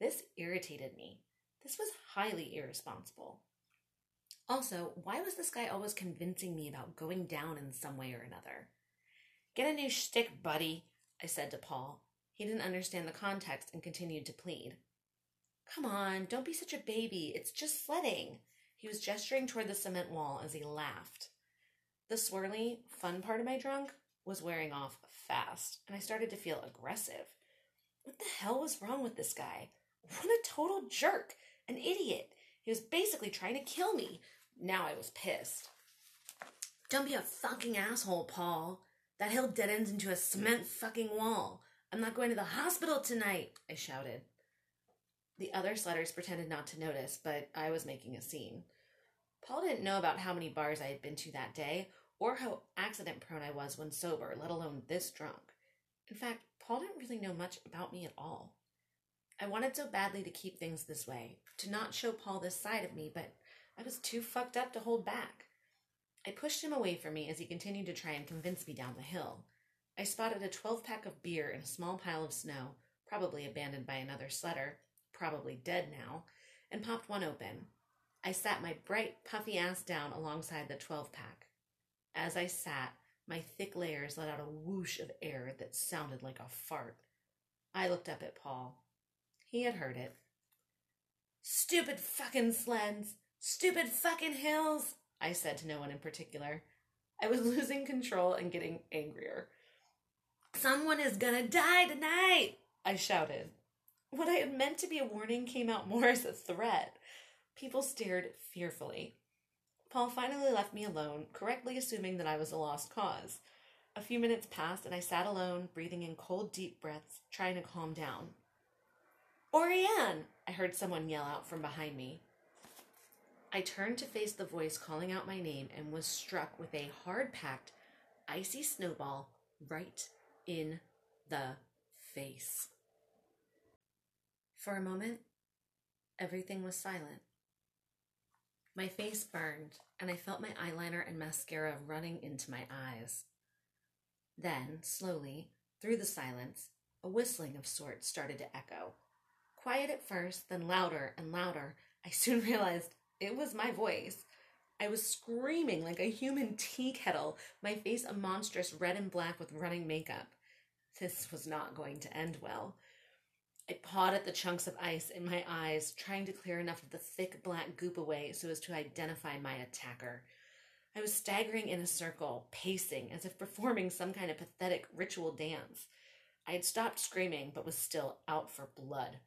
This irritated me. This was highly irresponsible. Also, why was this guy always convincing me about going down in some way or another? Get a new shtick, buddy, I said to Paul. He didn't understand the context and continued to plead. Come on, don't be such a baby. It's just sledding. He was gesturing toward the cement wall as he laughed. The swirly, fun part of my drunk was wearing off fast, and I started to feel aggressive. What the hell was wrong with this guy? What a total jerk! An idiot! He was basically trying to kill me. Now I was pissed. Don't be a fucking asshole, Paul. That hill dead ends into a cement fucking wall. I'm not going to the hospital tonight, I shouted. The other sledders pretended not to notice, but I was making a scene. Paul didn't know about how many bars I had been to that day, or how accident prone I was when sober, let alone this drunk. In fact, Paul didn't really know much about me at all. I wanted so badly to keep things this way, to not show Paul this side of me, but I was too fucked up to hold back. I pushed him away from me as he continued to try and convince me down the hill. I spotted a 12 pack of beer in a small pile of snow, probably abandoned by another sledder, probably dead now, and popped one open. I sat my bright, puffy ass down alongside the 12 pack. As I sat, my thick layers let out a whoosh of air that sounded like a fart. I looked up at Paul. He had heard it. Stupid fucking sleds! Stupid fucking hills! I said to no one in particular. I was losing control and getting angrier. Someone is gonna die tonight! I shouted. What I had meant to be a warning came out more as a threat. People stared fearfully. Paul finally left me alone, correctly assuming that I was a lost cause. A few minutes passed, and I sat alone, breathing in cold, deep breaths, trying to calm down. Auriane! I heard someone yell out from behind me. I turned to face the voice calling out my name and was struck with a hard packed, icy snowball right in the face. For a moment, everything was silent. My face burned, and I felt my eyeliner and mascara running into my eyes. Then, slowly, through the silence, a whistling of sorts started to echo. Quiet at first, then louder and louder. I soon realized it was my voice. I was screaming like a human tea kettle, my face a monstrous red and black with running makeup. This was not going to end well. I pawed at the chunks of ice in my eyes, trying to clear enough of the thick black goop away so as to identify my attacker. I was staggering in a circle, pacing as if performing some kind of pathetic ritual dance. I had stopped screaming, but was still out for blood.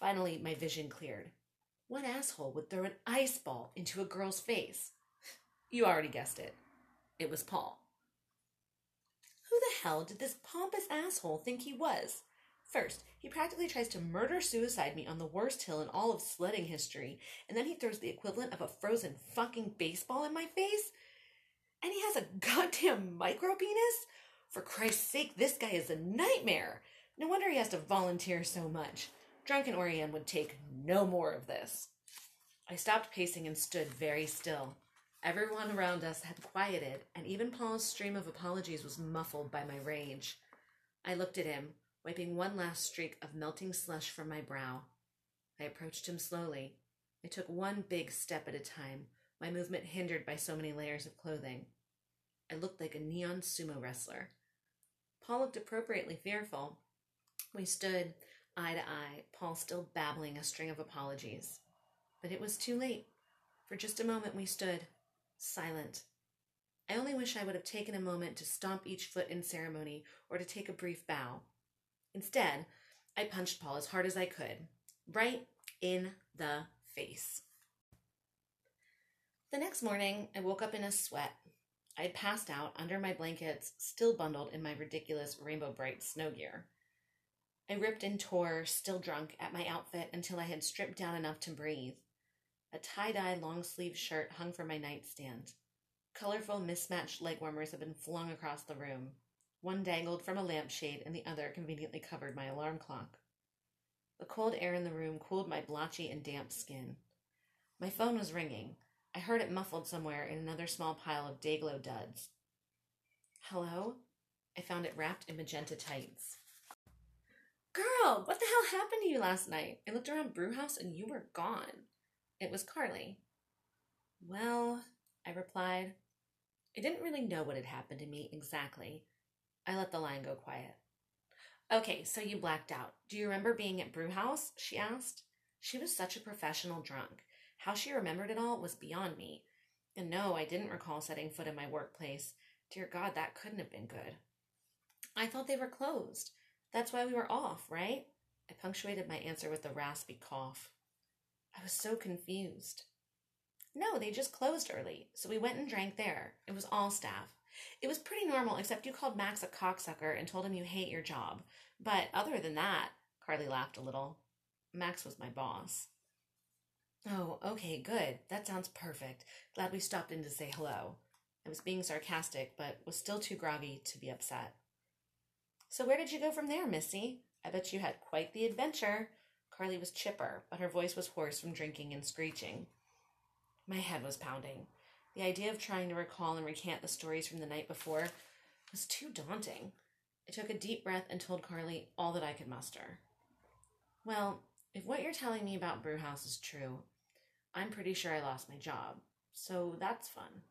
Finally, my vision cleared. What asshole would throw an ice ball into a girl's face? You already guessed it. It was Paul. Who the hell did this pompous asshole think he was? First, he practically tries to murder suicide me on the worst hill in all of sledding history, and then he throws the equivalent of a frozen fucking baseball in my face? And he has a goddamn micro penis? For Christ's sake, this guy is a nightmare. No wonder he has to volunteer so much. Drunken Auriane would take no more of this. I stopped pacing and stood very still. Everyone around us had quieted, and even Paul's stream of apologies was muffled by my rage. I looked at him, wiping one last streak of melting slush from my brow. I approached him slowly. I took one big step at a time, my movement hindered by so many layers of clothing. I looked like a neon sumo wrestler. Paul looked appropriately fearful. We stood eye to eye, Paul still babbling a string of apologies. But it was too late. For just a moment we stood, silent. I only wish I would have taken a moment to stomp each foot in ceremony or to take a brief bow. Instead, I punched Paul as hard as I could, right in the face. The next morning, I woke up in a sweat. I had passed out under my blankets, still bundled in my ridiculous rainbow bright snow gear. I ripped and tore, still drunk, at my outfit until I had stripped down enough to breathe. A tie dye long sleeved shirt hung from my nightstand. Colorful, mismatched leg warmers had been flung across the room. One dangled from a lampshade, and the other conveniently covered my alarm clock. The cold air in the room cooled my blotchy and damp skin. My phone was ringing. I heard it muffled somewhere in another small pile of Dayglow duds. Hello? I found it wrapped in magenta tights. Girl, what the hell happened to you last night? I looked around Brewhouse and you were gone. It was Karlie. Well, I replied. I didn't really know what had happened to me exactly. I let the line go quiet. Okay, so you blacked out. Do you remember being at Brewhouse? She asked. She was such a professional drunk. How she remembered it all was beyond me. And no, I didn't recall setting foot in my workplace. Dear God, that couldn't have been good. I thought they were closed. That's why we were off, right? I punctuated my answer with a raspy cough. I was so confused. No, they just closed early, so we went and drank there. It was all staff. It was pretty normal, except you called Max a cocksucker and told him you hate your job. But other than that, Karlie laughed a little. Max was my boss. Oh, okay, good. That sounds perfect. Glad we stopped in to say hello. I was being sarcastic, but was still too groggy to be upset. So, where did you go from there, Missy? I bet you had quite the adventure. Karlie was chipper, but her voice was hoarse from drinking and screeching. My head was pounding. The idea of trying to recall and recant the stories from the night before was too daunting. I took a deep breath and told Karlie all that I could muster. Well, if what you're telling me about Brewhouse is true, I'm pretty sure I lost my job. So that's fun.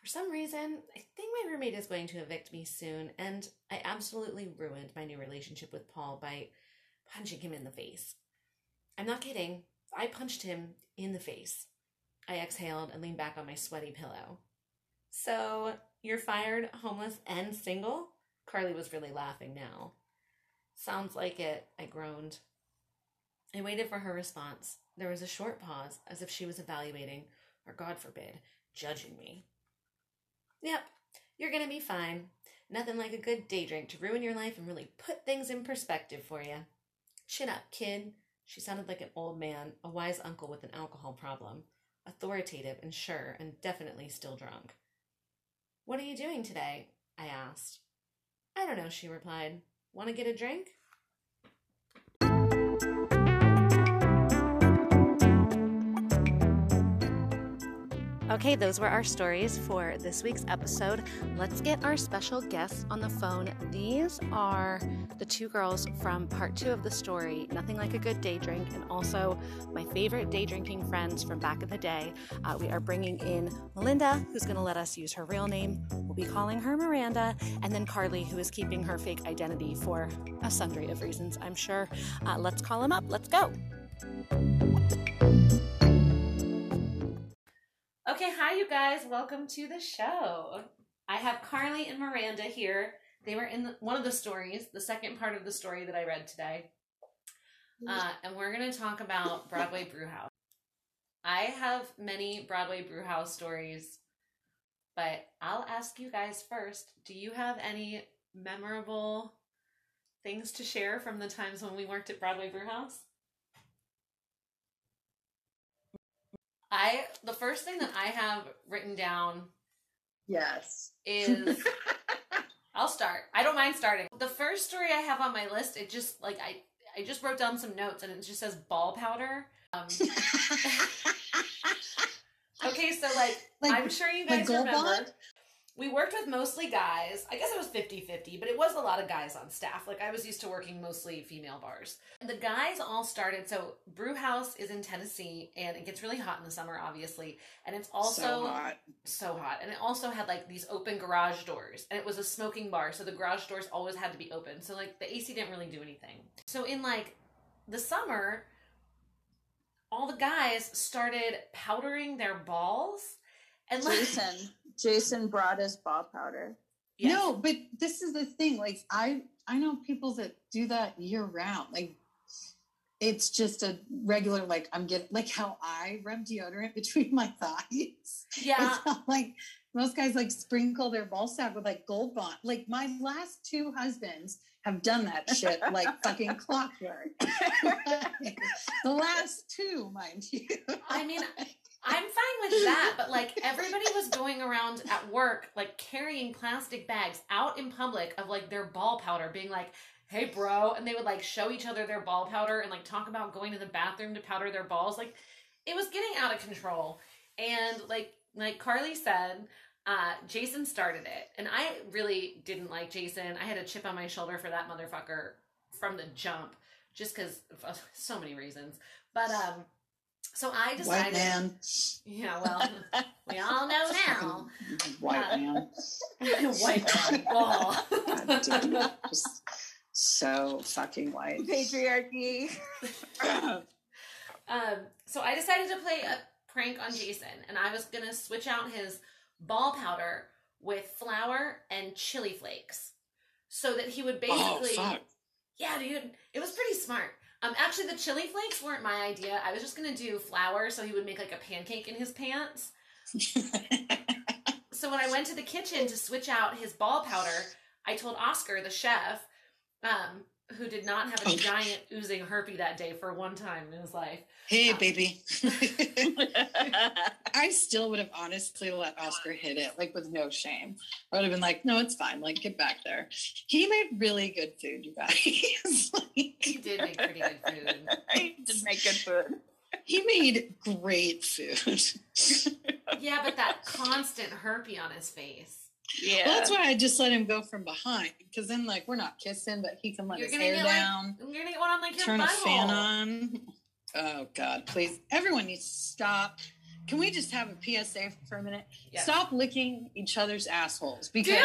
For some reason, I think my roommate is going to evict me soon, and I absolutely ruined my new relationship with Paul by punching him in the face. I'm not kidding. I punched him in the face. I exhaled and leaned back on my sweaty pillow. So, you're fired, homeless, and single? Karlie was really laughing now. Sounds like it, I groaned. I waited for her response. There was a short pause, as if she was evaluating, or God forbid, judging me. Yep, you're gonna be fine. Nothing like a good day drink to ruin your life and really put things in perspective for you. Chin up, kid. She sounded like an old man, a wise uncle with an alcohol problem, authoritative and sure, and definitely still drunk. What are you doing today? I asked. I don't know, she replied. Want to get a drink? Okay, those were our stories for this week's episode. Let's get our special guests on the phone. These are the two girls from part two of the story, Nothing Like a Good Day Drink, and also my favorite day drinking friends from back in the day. Uh, we are bringing in Melinda, who's going to let us use her real name. We'll be calling her Miranda, and then Karlie, who is keeping her fake identity for a sundry of reasons, I'm sure. Uh, let's call them up. Let's go. Okay, hi, you guys. Welcome to the show. I have Karlie and Miranda here. They were in the, one of the stories, the second part of the story that I read today. Uh, and we're going to talk about Broadway Brewhouse. I have many Broadway Brewhouse stories, but I'll ask you guys first do you have any memorable things to share from the times when we worked at Broadway Brewhouse? I the first thing that I have written down Yes. is I'll start. I don't mind starting. The first story I have on my list, it just like I I just wrote down some notes and it just says ball powder. Um, okay, so like, Like- I'm sure you like guys Gold remember. Bond? We worked with mostly guys. I guess it was 50-50, but it was a lot of guys on staff. Like I was used to working mostly female bars. The guys all started so Brew House is in Tennessee and it gets really hot in the summer obviously. And it's also so hot. so hot. And it also had like these open garage doors. And it was a smoking bar, so the garage doors always had to be open. So like the AC didn't really do anything. So in like the summer, all the guys started powdering their balls. And like Jason. Jason brought us ball powder. Yes. No, but this is the thing. Like I I know people that do that year round. Like it's just a regular like I'm getting like how I rub deodorant between my thighs. Yeah. It's not like most guys like sprinkle their ball sack with like gold bond. Like my last two husbands have done that shit like fucking clockwork. the last two, mind you. I mean, I'm fine with that, but like everybody was going around at work, like carrying plastic bags out in public of like their ball powder, being like, hey, bro. And they would like show each other their ball powder and like talk about going to the bathroom to powder their balls. Like it was getting out of control. And like, like Karlie said, uh, Jason started it. And I really didn't like Jason. I had a chip on my shoulder for that motherfucker from the jump, just because so many reasons. But, um, so I decided. White man. Yeah, well, we all know now. White Uh, man. White man. ball. God damn. Just so fucking white. Patriarchy. um, so I decided to play a prank on Jason, and I was gonna switch out his ball powder with flour and chili flakes, so that he would basically. Oh, basically. Yeah, dude, it was pretty smart. Um, actually, the chili flakes weren't my idea. I was just gonna do flour, so he would make like a pancake in his pants. so when I went to the kitchen to switch out his ball powder, I told Oscar, the chef, um, who did not have a giant oozing herpy that day for one time in his life. Hey, um, baby. I still would have honestly let Oscar hit it, like with no shame. I would have been like, no, it's fine. Like, get back there. He made really good food, you guys. He did make pretty good food. I did make good food. he made great food. Yeah, but that constant herpy on his face. Yeah. Well, that's why I just let him go from behind because then, like, we're not kissing, but he can let You're his hair get, like, down, You're gonna get one on like your turn a fan on. Oh God, please! Everyone needs to stop. Can we just have a PSA for a minute? Yes. Stop licking each other's assholes because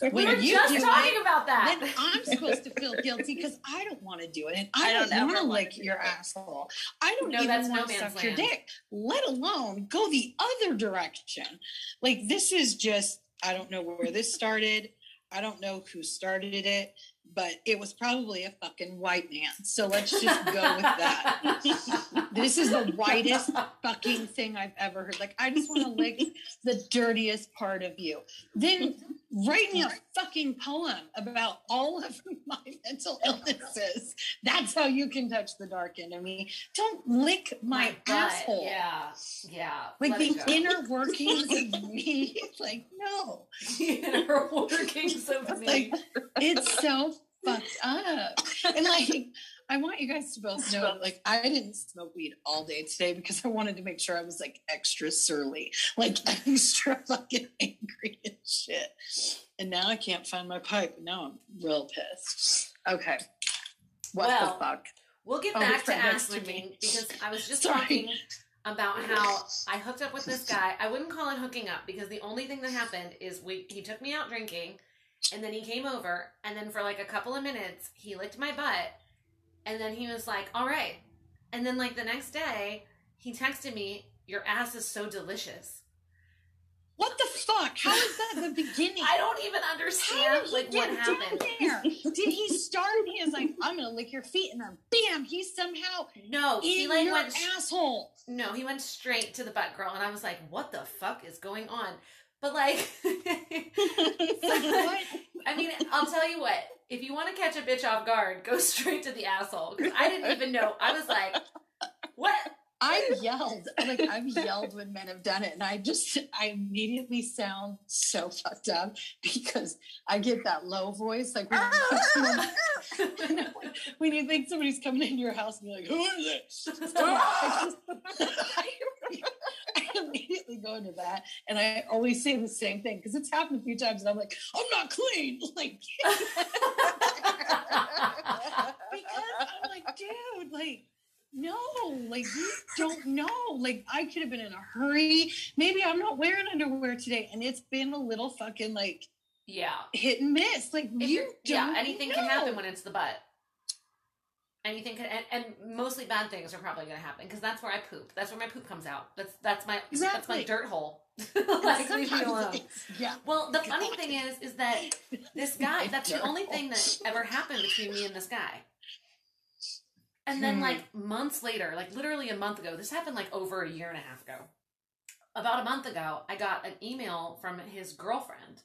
Dude, when we were you just do talking it, about that. then I'm supposed to feel guilty because I don't want to do it, and I, I don't, don't want to lick your it. asshole. I don't No, even that's want no to man's suck your land. dick, let alone go the other direction. Like this is just I don't know where this started. I don't know who started it, but it was probably a fucking white man. So let's just go with that. This is the whitest fucking thing I've ever heard. Like, I just want to lick the dirtiest part of you. Then write me a fucking poem about all of my mental illnesses. That's how you can touch the dark end of me. Don't lick my, butt. asshole. Yeah, yeah. Like the inner workings of me. Like, no. the inner workings of me. Like, it's so fucked up. And like, I want you guys to both know, like, I didn't smoke weed all day today because I wanted to make sure I was like extra surly, like extra fucking angry and shit. And now I can't find my pipe. Now I'm real pissed. Okay. What Well, the fuck? We'll get Oh, back to right next ass licking because I was just Sorry. talking about how I hooked up with this guy. I wouldn't call it hooking up because the only thing that happened is we he took me out drinking and then he came over and then for like a couple of minutes he licked my butt and then he was like, "All right." And then like the next day, he texted me, "Your ass is so delicious." What the fuck? How is that the beginning? I don't even How understand he like what happened. there? Did he start and he was like, I'm gonna lick your feet, and then bam, he's somehow No, he like your went asshole. No, he went straight to the butt girl, and I was like, "What the fuck is going on?" But like, What? I mean, I'll tell you what. If you want to catch a bitch off guard, go straight to the asshole. Because I didn't even know. I was like, "What?" I yelled, like I've yelled when men have done it, and I just I immediately sound so fucked up because I get that low voice, like when, you think when you think somebody's coming into your house and you're like, "Who is it?" So I, just, I immediately go into that, and I always say the same thing because it's happened a few times, and I'm like, "I'm not clean," like because I'm like, dude, like, no, like you don't know. Like I could have been in a hurry. Maybe I'm not wearing underwear today, and it's been a little fucking like yeah. hit and miss. Like If you you're- yeah. Anything know. can happen when it's the butt. Anything can, and, and mostly bad things are probably going to happen because that's where I poop. That's where my poop comes out. That's that's my that's my dirt hole. Like leave me alone. Yeah. Well, the God. funny thing is, is that this guy, that's the only thing that ever happened between me and this guy. And then, like, months later, like literally a month ago, this happened like over a year and a half ago. About a month ago, I got an email from his girlfriend.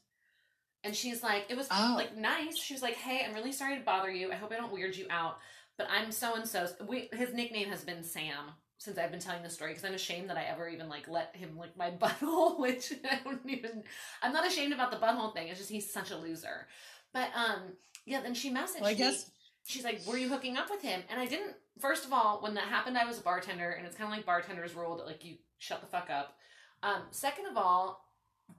And she's like, it was Oh. like nice. She was like, hey, I'm really sorry to bother you. I hope I don't weird you out. But I'm so and so. His nickname has been Sam since I've been telling this story because I'm ashamed that I ever even like let him lick my butthole, which I don't even. I'm not ashamed about the butthole thing. It's just he's such a loser. But um, yeah. Then she messaged Well, I me. guess She's like, "Were you hooking up with him?" And I didn't. First of all, when that happened, I was a bartender, and it's kind of like bartender's rule that like you shut the fuck up. Um, second of all,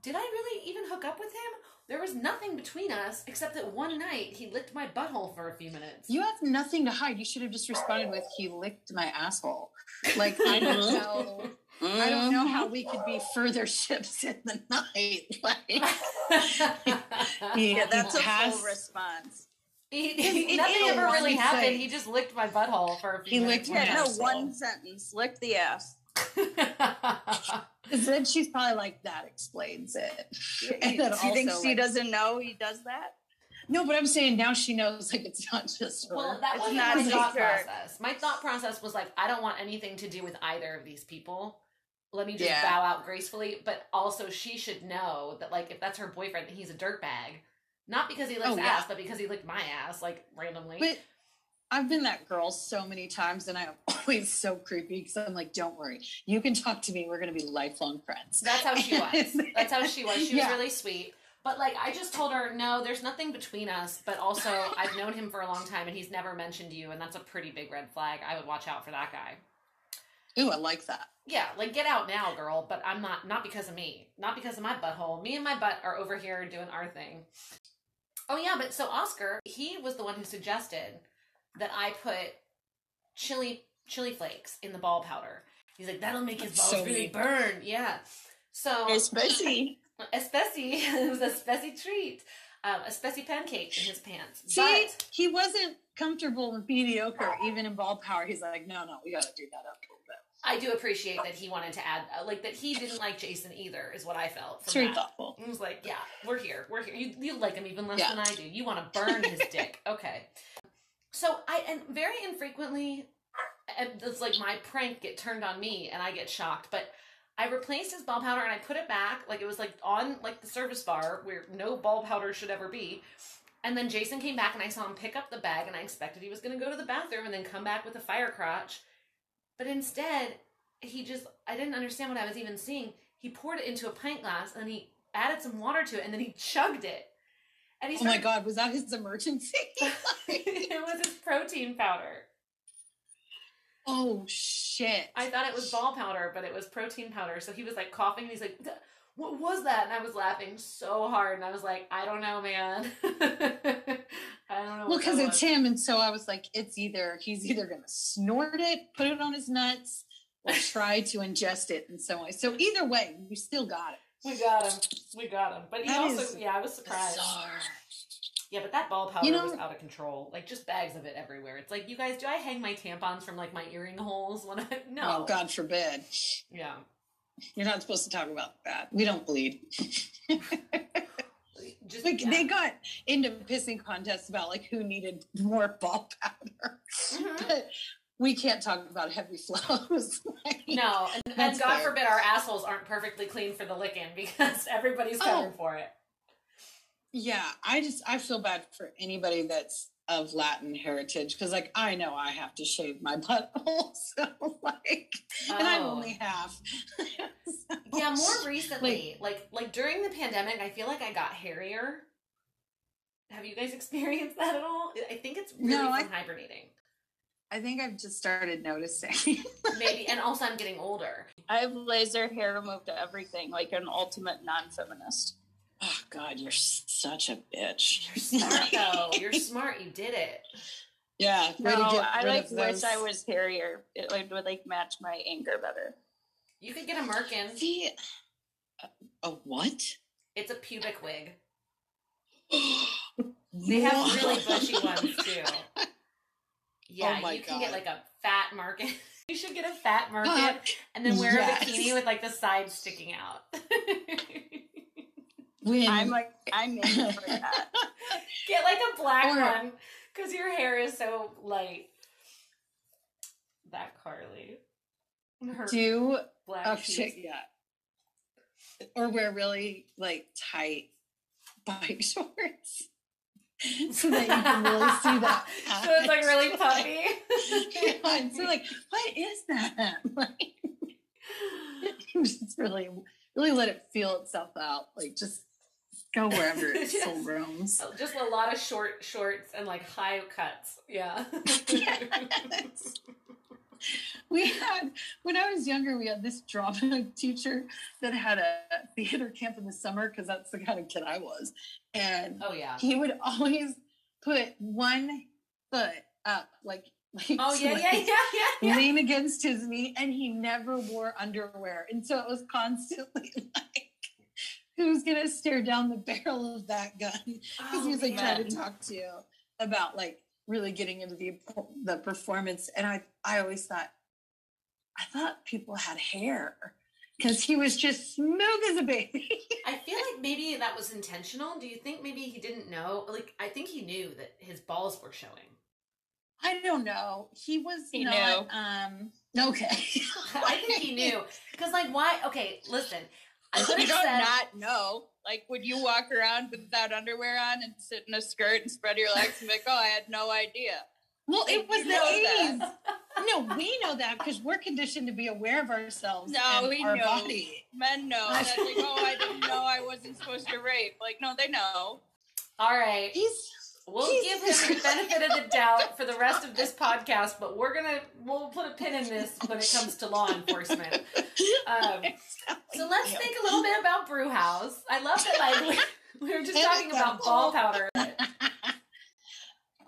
did I really even hook up with him? There was nothing between us except that one night he licked my butthole for a few minutes. you have nothing to hide. You should have just responded with, "He licked my asshole." Like I don't know. I don't know how we could be further ships in the night. Like, Yeah, that's a passed- full response. He, he- nothing ever really happened. thing. He just licked my butthole for a few minutes. He minutes. licked my Yeah, no, one sentence. Licked the ass. Then she's probably like, that explains it. And Do then you think she like- doesn't know he does that? No, but I'm saying now she knows like it's not just her. Well, that wasn't my a thought secret. process. My thought process was like, I don't want anything to do with either of these people. let me just Yeah. bow out gracefully. But also, she should know that, like, if that's her boyfriend, he's a dirtbag. Not because he licks Oh, yeah. ass, but because he licked my ass, like, randomly. But I've been that girl so many times, and I'm always so creepy because I'm like, "Don't worry, you can talk to me. We're gonna be lifelong friends." That's how she was. That's how she was. She was Yeah. really sweet. But like I just told her, no, there's nothing between us. But also, I've known him for a long time, and he's never mentioned you, and that's a pretty big red flag. I would watch out for that guy. Ooh, I like that. Yeah, like get out now, girl. But I'm not. Not because of me. Not because of my butthole. Me and my butt are over here doing our thing. Oh yeah, but so Oscar, he was the one who suggested that I put chili chili flakes in the ball powder. He's like, that'll make his balls so really neat. burn. Yeah. So Especially Especially, it was a specie treat. Um, a specie pancake in his pants. See, But he wasn't comfortable with mediocre, even in ball power. He's like, "No, no, we got to do that up a little bit." I do appreciate that he wanted to add, uh, like, that he didn't like Jason either, is what I felt. It's very that. thoughtful. He was like, yeah, we're here. We're here. You, you like him even less Yeah. than I do. You want to burn his dick. Okay. So I, and very infrequently, it's like my prank get turned on me and I get shocked, but I replaced his ball powder and I put it back, like it was like on like the service bar where no ball powder should ever be. And then Jason came back and I saw him pick up the bag and I expected he was going to go to the bathroom and then come back with a fire crotch. But instead, he just, I didn't understand what I was even seeing. He poured it into a pint glass and then he added some water to it and then he chugged it. And he Oh my God, was that his emergency? it was his protein powder. oh shit! I thought it was ball powder, but it was protein powder. So he was like coughing and he's like, what was that? And I was laughing so hard. And I was like, I don't know, man. I don't know. well, because it's him, and so I was like, it's either he's either gonna snort it, put it on his nuts, or try to ingest it in some way. So either way, you still got it. We got him. We got him. But he That also, yeah, I was surprised. Bizarre. Yeah, but that ball powder You know- was out of control. Like just bags of it everywhere. It's like, you guys, do I hang my tampons from like my earring holes when I no? Oh, God forbid. Yeah. You're not supposed to talk about that. We don't bleed. Just Like yeah. they got into pissing contests about like who needed more ball powder, Mhm. but we can't talk about heavy flows. Like, No, and, and God fair. forbid our assholes aren't perfectly clean for the licking because everybody's covered Oh. for it. Yeah, I just I feel bad for anybody that's of Latin heritage because like I know I have to shave my butthole, so like, and I'm Oh. only half. So, Yeah, more recently, like like during the pandemic, I feel like I got hairier. Have you guys experienced that at all? I think it's really No, from I- hibernating. I think I've just started noticing. Maybe, and also I'm getting older. I have laser hair removed to everything, like an ultimate non-feminist. Oh God, you're such a bitch. You're smart though. You're smart. You did it. Yeah, way to No, get I like wish I was hairier. It would, would like match my anger better. You could get a merkin. See, a, a what? It's a pubic wig. They have really bushy ones too. Yeah, Oh my you can get like a fat merkin. You should get a fat merkin Fuck and then wear yes. a bikini with like the sides sticking out. When I'm like, I'm in for that. Get like a black Or- one because your hair is so light. That Karlie. Her do black oh shit, yeah, or wear really like tight bike shorts so that you can really see that. so it's like really puffy. Yeah, so like, what is that? Like, just really, really let it feel itself out. Like, just go wherever it Yes. soul roams. Oh, just a lot of short shorts and like high cuts. Yeah. Yes. We had when I was younger, we had this drama teacher that had a theater camp in the summer because that's the kind of kid I was, and oh yeah. he would always put one foot up, like like Oh yeah, to, yeah, yeah, yeah, yeah. lean against his knee, and he never wore underwear, and so it was constantly like. Who's gonna stare down the barrel of that gun? because he was like trying to talk to you about like really getting into the the performance and i i always thought i thought people had hair because he was just smooth as a baby I feel like maybe that was intentional. Do you think maybe he didn't know? Like, I think he knew that his balls were showing. i don't know he was He not knew. um Okay. I think he knew. Because, like, why? Okay, listen. I could You don't said. not know. Like, would you walk around with without underwear on and sit in a skirt and spread your legs and be like, oh, I had no idea? Well, it was you the eighties. that. No, we know that because we're conditioned to be aware of ourselves No, and we our know. body. Men know. That's like, oh, I didn't know I wasn't supposed to rape. Like, no, they know. All right. He's We'll Jesus give him the benefit of the doubt for the rest of this podcast, but we're gonna we'll put a pin in this when it comes to law enforcement. Um, so let's think a little bit about brew house. I love that like we were just talking about ball powder.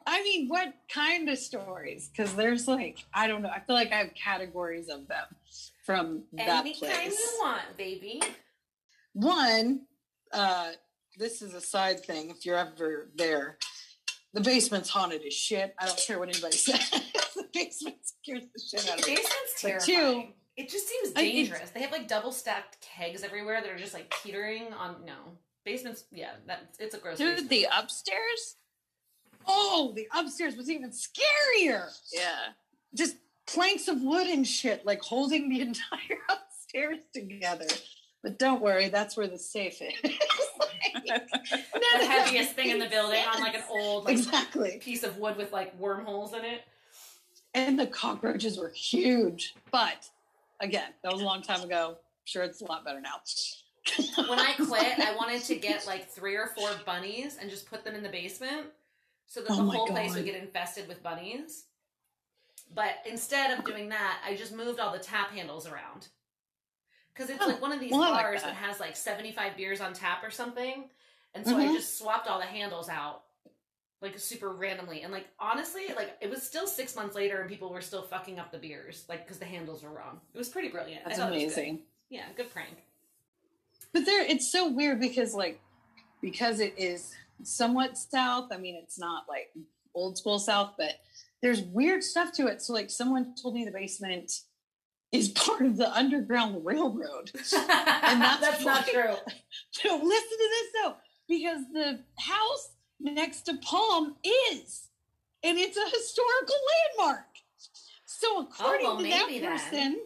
I mean, what kind of stories? Because there's like, I don't know. I feel like I have categories of them from that Any place. kind you want, baby. One, uh, this is a side thing. If you're ever there, the basement's haunted as shit. I don't care what anybody says. the basement scares the shit out of me. Basement's But terrifying. two- it just seems I- it's- dangerous. they have like double stacked kegs everywhere that are just like teetering on. No, basements. Yeah, that it's a gross. Dude, basement. the upstairs? Oh, the upstairs was even scarier. Yeah. Just planks of wood and shit, like holding the entire upstairs together. But don't worry, that's where the safe is. the heaviest thing in the building on like an old like exactly. piece of wood with like wormholes in it. And the cockroaches were huge. But again, that was a long time ago. I'm sure it's a lot better now. When I quit, I wanted to get like three or four bunnies and just put them in the basement so that Oh the whole place would get infested with bunnies. But instead of doing that, I just moved all the tap handles around. Because it's Oh, like one of these well, I like bars that. that. has like 75 beers on tap or something. And so I Mhm. just swapped all the handles out like super randomly. And like honestly, like it was still six months later and people were still fucking up the beers, like because the handles were wrong. It was pretty brilliant. That's thought it was good. amazing. Yeah, good prank. But there, it's so weird because like because it is somewhat south. I mean, it's not like old school south, but there's weird stuff to it. So like someone told me the basement is part of the underground railroad. and that's that's, not true. So listen to this though, because the house next to Palm is, and it's a historical landmark. So according oh, well, to that maybe then. person,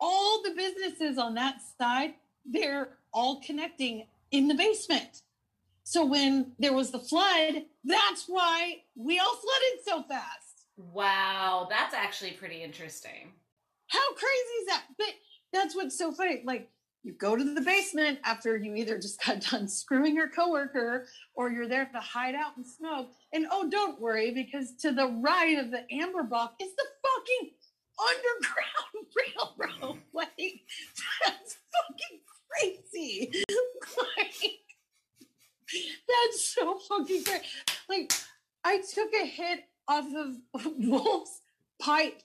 all the businesses on that side, they're all connecting in the basement. So when there was the flood, that's why we all flooded so fast. Wow, that's actually pretty interesting. How crazy is that? But that's what's so funny. Like you go to the basement after you either just got done screwing your coworker or you're there to hide out and smoke. And oh, don't worry, because to the right of the amber box is the fucking underground railroad. Like that's fucking crazy. Like, that's so fucking crazy. Like I took a hit off of Wolf's pipe,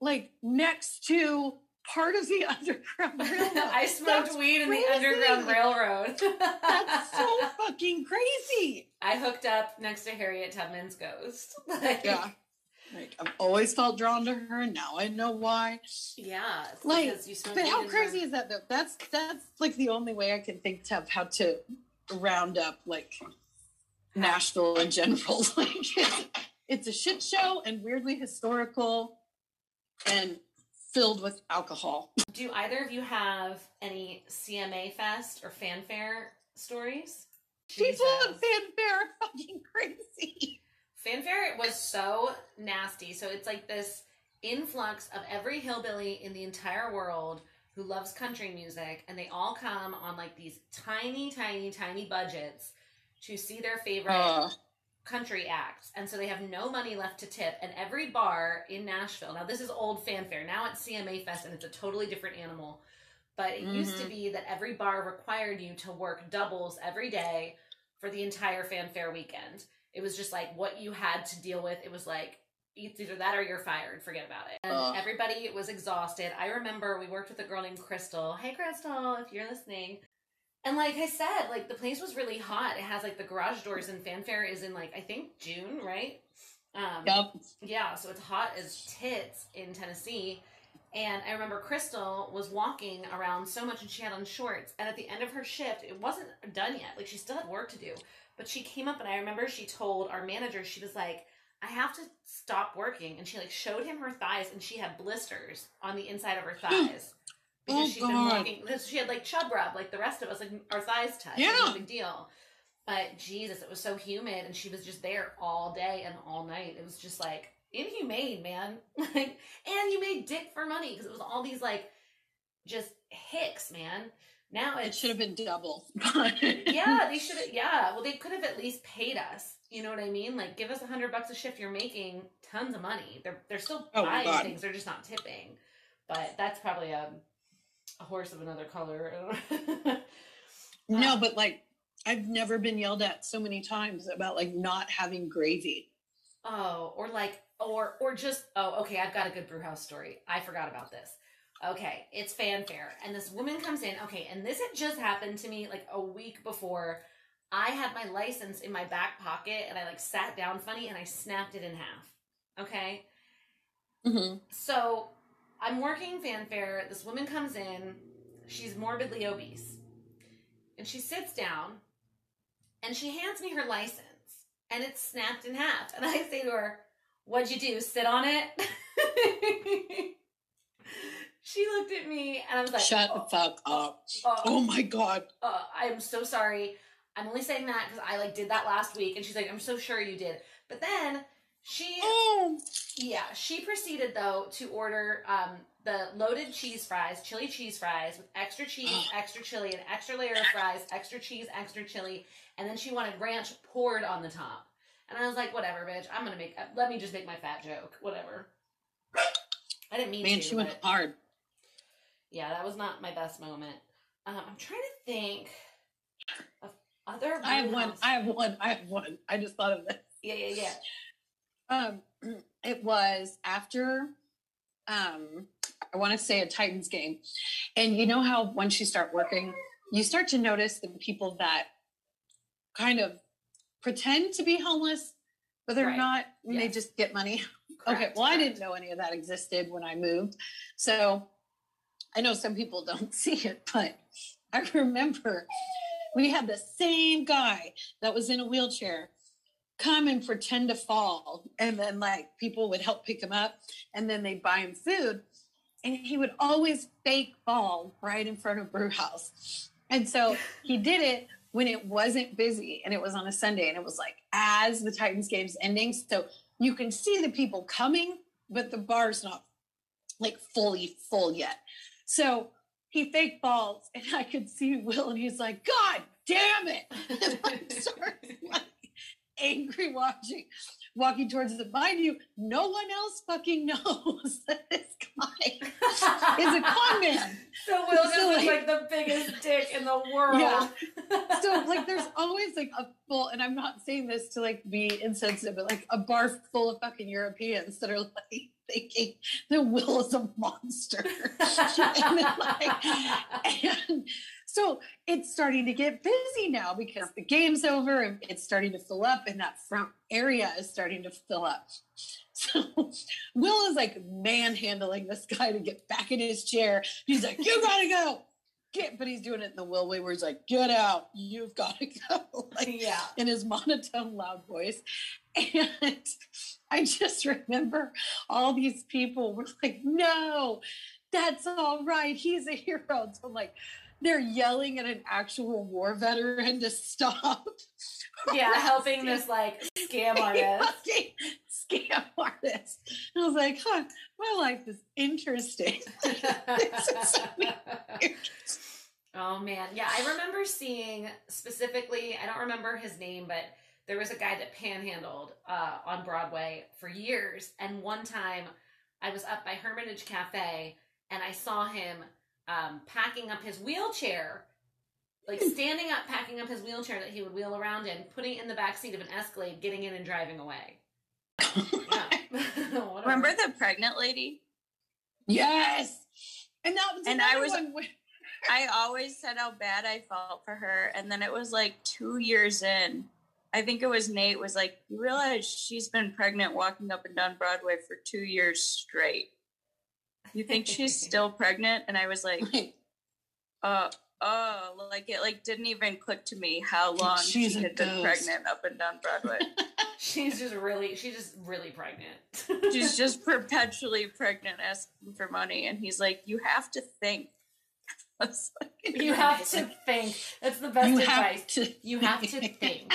like next to part of the underground railroad. I smoked That's weed in the Underground Railroad. That's so fucking crazy. I hooked up next to Harriet Tubman's ghost. Like, Yeah. Like I've always felt drawn to her, and now I know why. Yeah. Like, you But how crazy her- is that though? That's that's like the only way I can think of how to round up like Nashville in general. like it's, it's a shit show and weirdly historical and filled with alcohol. Do either of you have any CMA Fest or fanfare stories? People at fanfare are fucking crazy. Fanfare was so nasty. So it's like this influx of every hillbilly in the entire world who loves country music, and they all come on like these tiny, tiny, tiny budgets to see their favorite Uh, country acts. And so they have no money left to tip. And every bar in Nashville, now this is old fanfare, now it's CMA Fest, and it's a totally different animal. But it used to Mhm. be that every bar required you to work doubles every day for the entire fanfare weekend. It was just like what you had to deal with. It was like it's either that or you're fired. Forget about it. And Ugh. everybody was exhausted. I remember we worked with a girl named Crystal. Hey, Crystal, if you're listening. And like I said, like the place was really hot. It has like the garage doors, and fanfare is in like I think June, right? Um, yep. yeah, so it's hot as tits in Tennessee. And I remember Crystal was walking around so much and she had on shorts. And at the end of her shift, it wasn't done yet. Like she still had work to do. But she came up and I remember she told our manager, she was like, I have to stop working. And she like showed him her thighs and she had blisters on the inside of her thighs. Because Oh, she's been walking because she had like chub rub, like the rest of us, like our thighs touch. Yeah. No big deal. But Jesus, it was so humid and she was just there all day and all night. It was just like inhumane, man. Like and you made dick for money because it was all these like just hicks, man. Now It should have been double. yeah, they should have. Yeah, well, they could have at least paid us. You know what I mean? Like, give us a hundred bucks a shift. You're making tons of money. They're they're still Oh, buying God. things. They're just not tipping. But that's probably a a horse of another color. No, Uh, but like I've never been yelled at so many times about like not having gravy. oh, or like, or or just oh, okay. I've got a good brew house story. I forgot about this. Okay, it's fanfare, and this woman comes in. Okay, and this had just happened to me like a week before. I had my license in my back pocket, and I like sat down funny, and I snapped it in half. Okay, Mm-hmm. so I'm working fanfare. This woman comes in. She's morbidly obese. And she sits down and she hands me her license and it's snapped in half. And I say to her, What'd you do? Sit on it? she looked at me and I was like, Shut "Oh, the fuck up. oh, Oh my god. uh, I'm so sorry. I'm only saying that because I like did that last week, and she's like, I'm so sure you did. But then she, Oh. yeah, she proceeded though to order um the loaded cheese fries, chili cheese fries with extra cheese, extra chili, an extra layer of fries, extra cheese, extra chili, and then she wanted ranch poured on the top. And I was like, whatever, bitch. I'm gonna make. Let me just make my fat joke. Whatever. I didn't mean Man, to. she went but- hard. yeah, that was not my best moment. Um, I'm trying to think of other. I have one. I have one. I have one. I just thought of this. yeah, yeah, yeah. Um, it was after, um, I want to say a Titans game, and you know how once you start working, you start to notice the people that kind of pretend to be homeless, but they're Right. not. and They just get money. Okay, well, I didn't know any of that existed when I moved. So I know some people don't see it, but I remember we had the same guy that was in a wheelchair come and pretend to fall. And then, like, people would help pick him up and then they'd buy him food. And he would always fake fall right in front of Brew House. And so he did it when it wasn't busy and it was on a Sunday and it was like as the Titans game's ending. So you can see the people coming, but the bar's not like fully full yet. So he fake falls and I could see Will and he's like, God damn it. And like starts like angry watching, walking towards the mind you, no one else fucking knows that this guy is a con man. So Will So, was like- like the biggest dick in the world. Yeah. so like there's always like a full and i'm not saying this to like be insensitive but like a bar full of fucking europeans that are like thinking that will is a monster and, then, like, and so it's starting to get busy now because the game's over and it's starting to fill up and that front area is starting to fill up. So will is like manhandling this guy to get back in his chair. He's like you gotta go. Get but he's doing it in the will way where he's like get out. You've got to go. Like yeah. in his monotone loud voice. And i just remember all these people were like no that's all right. He's a hero. So I'm like they're yelling at an actual war veteran to stop Yeah, helping this like scam artist. scam artist and i was like huh my life is interesting is so oh man, yeah, I remember seeing specifically. I don't remember his name, but there was a guy that panhandled uh, on Broadway for years. And one time, I was up by Hermitage Cafe, and I saw him um, packing up his wheelchair, like standing up, packing up his wheelchair that he would wheel around in, putting it in the back seat of an Escalade, getting in and driving away. Yeah. Remember the pregnant lady? yes and that was And I was- one where- I always said how bad I felt for her, and then it was like two years in. I think it was Nate was like, "You realize she's been pregnant walking up and down Broadway for two years straight. You think she's still pregnant?" And I was like, "Uh, Oh, like it like didn't even click to me how long She's she had been pregnant up and down Broadway. She's just really, she's just really pregnant. She's just perpetually pregnant, asking for money, and he's like, "You have to think." Like, You have to think. That's the best you advice. have. You have to think.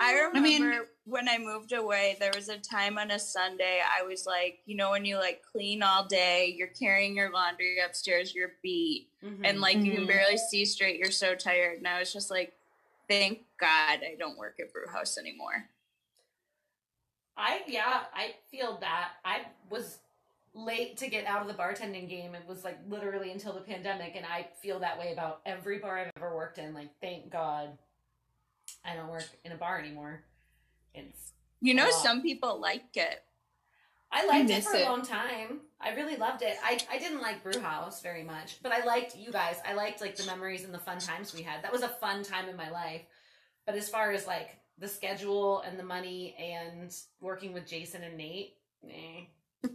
I remember I mean- when I moved away, there was a time on a Sunday I was like, you know, when you like clean all day, you're carrying your laundry upstairs, you're beat, Mhm. and like you can Mhm. barely see straight, you're so tired. And I was just like, thank God I don't work at Brew House anymore. I yeah, I feel that. I was late to get out of the bartending game. It was like literally until the pandemic, and I feel that way about every bar I've ever worked in. Like, thank God, I don't work in a bar anymore. It's You know, some people like it. I liked it miss for a long time. I really loved it. I, I didn't like Brew House very much, but I liked you guys. I liked like the memories and the fun times we had. That was a fun time in my life. But as far as like the schedule and the money and working with Jason and Nate, eh,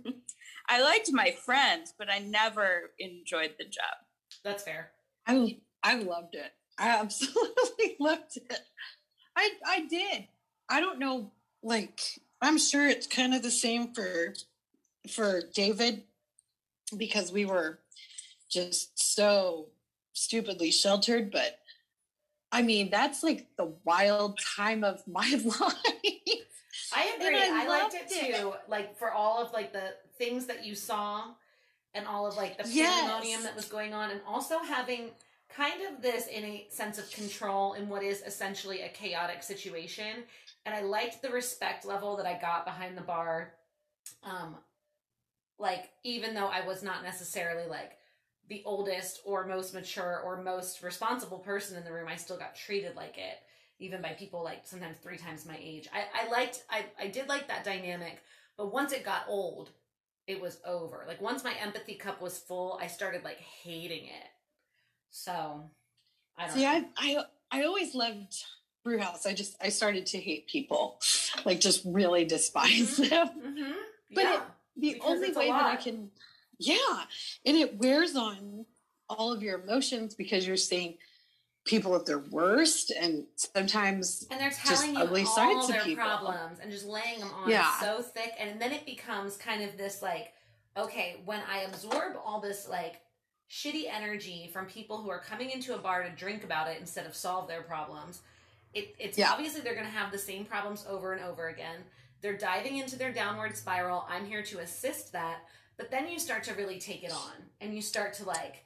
I liked my friends, but I never enjoyed the job. that's fair. I I loved it. I absolutely loved it. I I did. I don't know. Like I'm sure it's kind of the same for for David because we were just so stupidly sheltered. But I mean, that's like the wild time of my life. I agree. I I, liked it it. too. Like for all of like the things that you saw and all of like the Yes. that was going on and also having kind of this innate sense of control in what is essentially a chaotic situation. And I liked the respect level that I got behind the bar. Um like even though I was not necessarily like the oldest or most mature or most responsible person in the room, I still got treated like it even by people like sometimes three times my age. I, I liked I, I did like that dynamic, but once it got old, it was over. Like once my empathy cup was full, I started like hating it. So I don't See, know. I I I always loved brew house. I just I started to hate people, like just really despise Mhm. them. mm-hmm. But yeah. it, the only way that I can, yeah, and it wears on all of your emotions because you're seeing people at their worst, and sometimes and they're just telling you ugly all sides of their people. problems and just laying them on Yeah. so thick and then it becomes kind of this like okay when i absorb all this like shitty energy from people who are coming into a bar to drink about it instead of solve their problems. It, it's Yeah. obviously they're going to have the same problems over and over again. They're diving into their downward spiral. I'm here to assist that. But then you start to really take it on and you start to like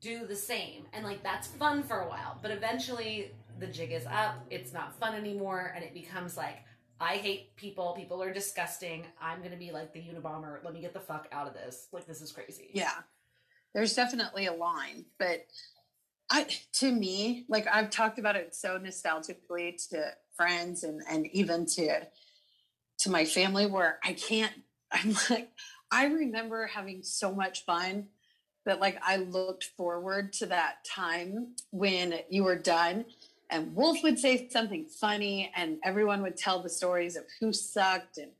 do the same. And like that's fun for a while. But eventually the jig is up. It's not fun anymore. And it becomes like i hate people. People are disgusting. I'm gonna be like the unabomber. Let me get the fuck out of this. Like this is crazy. Yeah, there's definitely a line. But I, to me, like I've talked about it so nostalgically to friends and and even to to my family, where I can't. I'm like, I remember having so much fun that like I looked forward to that time when you were done and Wolf would say something funny and everyone would tell the stories of who sucked and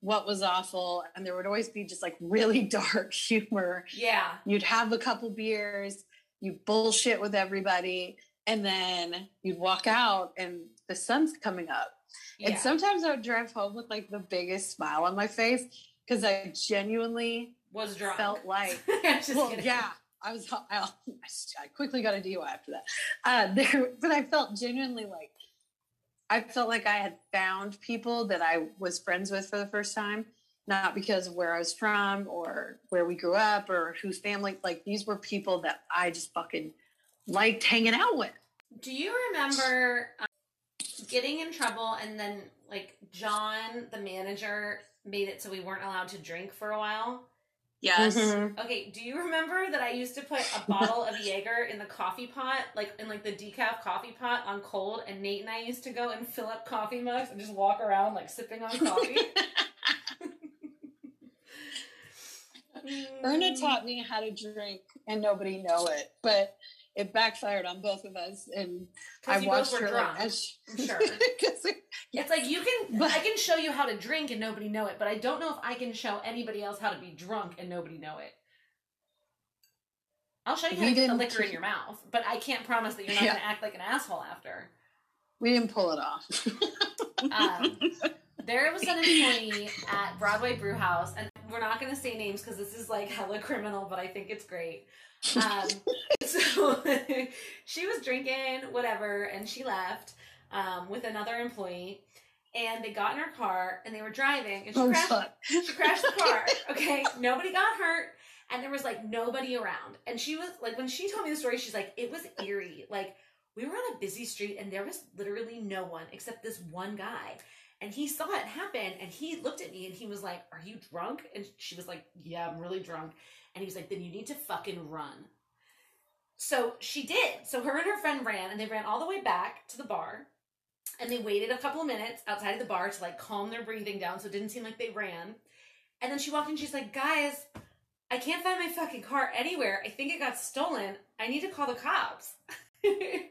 what was awful and there would always be just like really dark humor. yeah You'd have a couple beers, you bullshit with everybody and then you'd walk out and the sun's coming up. yeah And sometimes I would drive home with like the biggest smile on my face because I genuinely was drunk felt like well, kidding. yeah, I was. I, I quickly got a DUI after that. Uh, there, but I felt genuinely like I felt like I had found people that I was friends with for the first time, not because of where I was from or where we grew up or whose family. Like these were people that I just fucking liked hanging out with. do you remember um, getting in trouble and then like john the manager made it so we weren't allowed to drink for a while Yes. Mhm. Okay, do you remember that I used to put a bottle of Jaeger in the coffee pot, like in like the decaf coffee pot on cold, and Nate and I used to go and fill up coffee mugs and just walk around like sipping on coffee? Erna taught me how to drink, and nobody know it, but it backfired on both of us. And I because you both watched her drunk. as she- I'm sure. It's like you can, But- I can show you how to drink and nobody know it, but I don't know if I can show anybody else how to be drunk and nobody know it. I'll show you how to get the liquor in your mouth, but I can't promise that you're not Yeah. going to act like an asshole after. We didn't pull it off. Um, there was an employee at Broadway Brew House, and we're not going to say names because this is like hella criminal, but I think it's great. Um, so she was drinking, whatever, and she left um, with another employee. And they got in her car and they were driving, and she oh crashed. fuck. She crashed the car. Okay, nobody got hurt, and there was like nobody around. And she was like, when she told me the story, she's like, it was eerie. Like we were on a busy street, and there was literally no one except this one guy. And he saw it happen, and he looked at me, and he was like, "Are you drunk?" And she was like, "Yeah, I'm really drunk." And he was like, "Then you need to fucking run." So she did. So her and her friend ran, and they ran all the way back to the bar. And they waited a couple of minutes outside of the bar to like calm their breathing down so it didn't seem like they ran. And then she walked in, she's like, guys, I can't find my fucking car anywhere. I think it got stolen. I need to call the cops.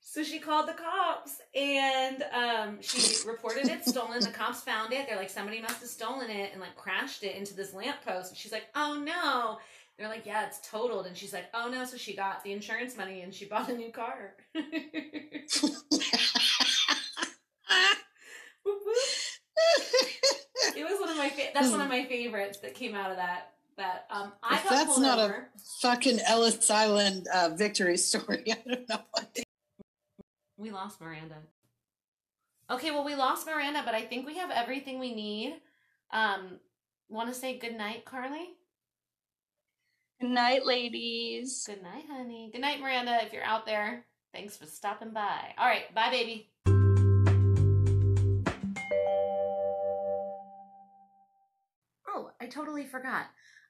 so she called the cops and um, she reported it stolen. The cops found it. They're like, somebody must have stolen it and like crashed it into this lamppost. And she's like, oh no. They're like, yeah, it's totaled. And she's like, oh no. So she got the insurance money and she bought a new car. It was one of my fa- that's one of my favorites that came out of that that um I If got that's pulled not a- Fucking Ellis Island uh, victory story. I don't know what. We lost Miranda. Okay, well we lost Miranda, but I think we have everything we need. Um want to say good night, Karlie? Good night, ladies. Good night, honey. Good night, Miranda, if you're out there. Thanks for stopping by. All right, bye baby. Oh, I totally forgot.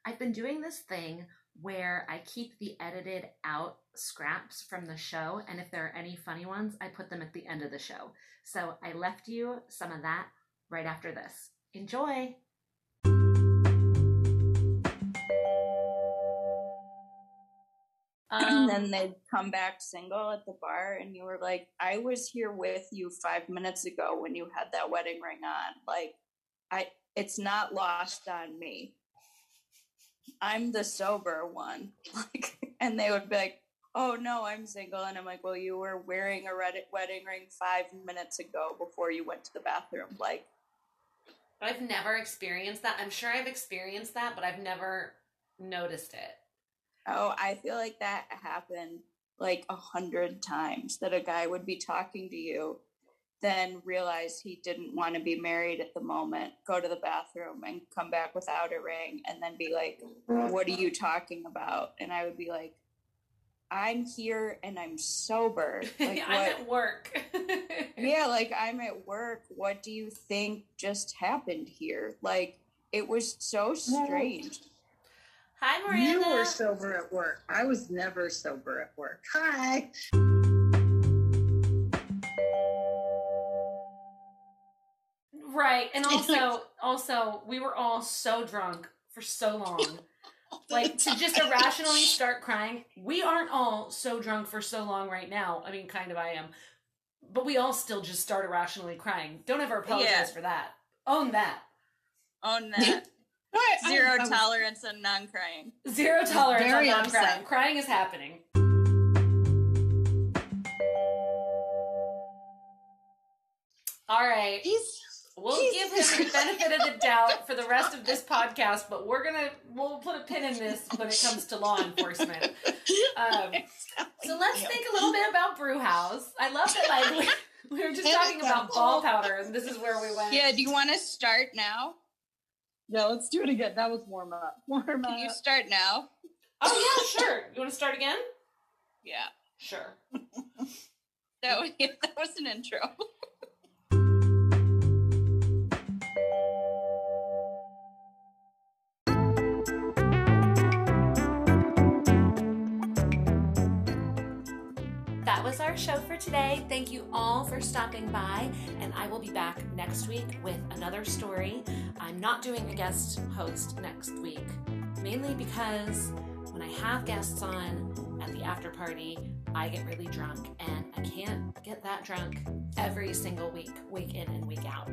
I've been doing this thing where I keep the edited out scraps from the show, and if there are any funny ones, I put them at the end of the show. So I left you some of that right after this. Enjoy! and Um, then they'd come back single at the bar, and you were like, I was here with you five minutes ago when you had that wedding ring on. Like, I, it's not lost on me. I'm the sober one. Like, and they would be like, Oh no, I'm single. And I'm like, Well, you were wearing a red- wedding ring five minutes ago before you went to the bathroom. Like, I've never experienced that. I'm sure I've experienced that, but I've never noticed it. Oh, I feel like that happened like a hundred times that a guy would be talking to you, then realize he didn't want to be married at the moment, go to the bathroom and come back without a ring, and then be like, What are you talking about? And I would be like, I'm here and I'm sober. Like, I'm what? at work. yeah, like I'm at work. What do you think just happened here? Like, it was so strange. Hi, Miranda. You were sober at work. I was never sober at work. Hi. Right, and also, also, we were all so drunk for so long. like to just irrationally start crying. We aren't all so drunk for so long right now. I mean, kind of, I am, but we all still just start irrationally crying. Don't ever apologize Yeah. for that. Own that. Own that. I- I- Zero I was- tolerance and non crying. Zero tolerance Very on non crying. upset. Crying is happening. All right. He's We'll Jesus give him the benefit of the doubt for the rest of this podcast, but we're gonna we'll put a pin in this when it comes to law enforcement. Um, so let's think a little bit about brew house. I love that like we, we were just talking about ball powder, and this is where we went. Yeah, do you want to start now? Yeah, let's do it again. That was warm up. Warm up. Can up. you start now? Oh yeah, sure. You want to start again? Yeah. Sure. That was, that was an intro. Was our show for today. Thank you all for stopping by, and I will be back next week with another story. I'm not doing a guest host next week, mainly because when I have guests on at the after party, I get really drunk, and I can't get that drunk every single week, week in and week out.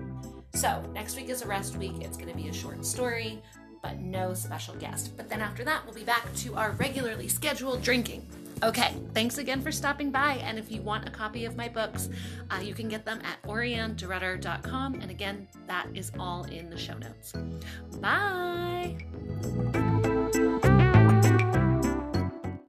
So, next week is a rest week. It's going to be a short story. but no special guest. But then after that, we'll be back to our regularly scheduled drinking. Okay, thanks again for stopping by. And if you want a copy of my books, uh, you can get them at aurianederudder.com. And again, that is all in the show notes. Bye.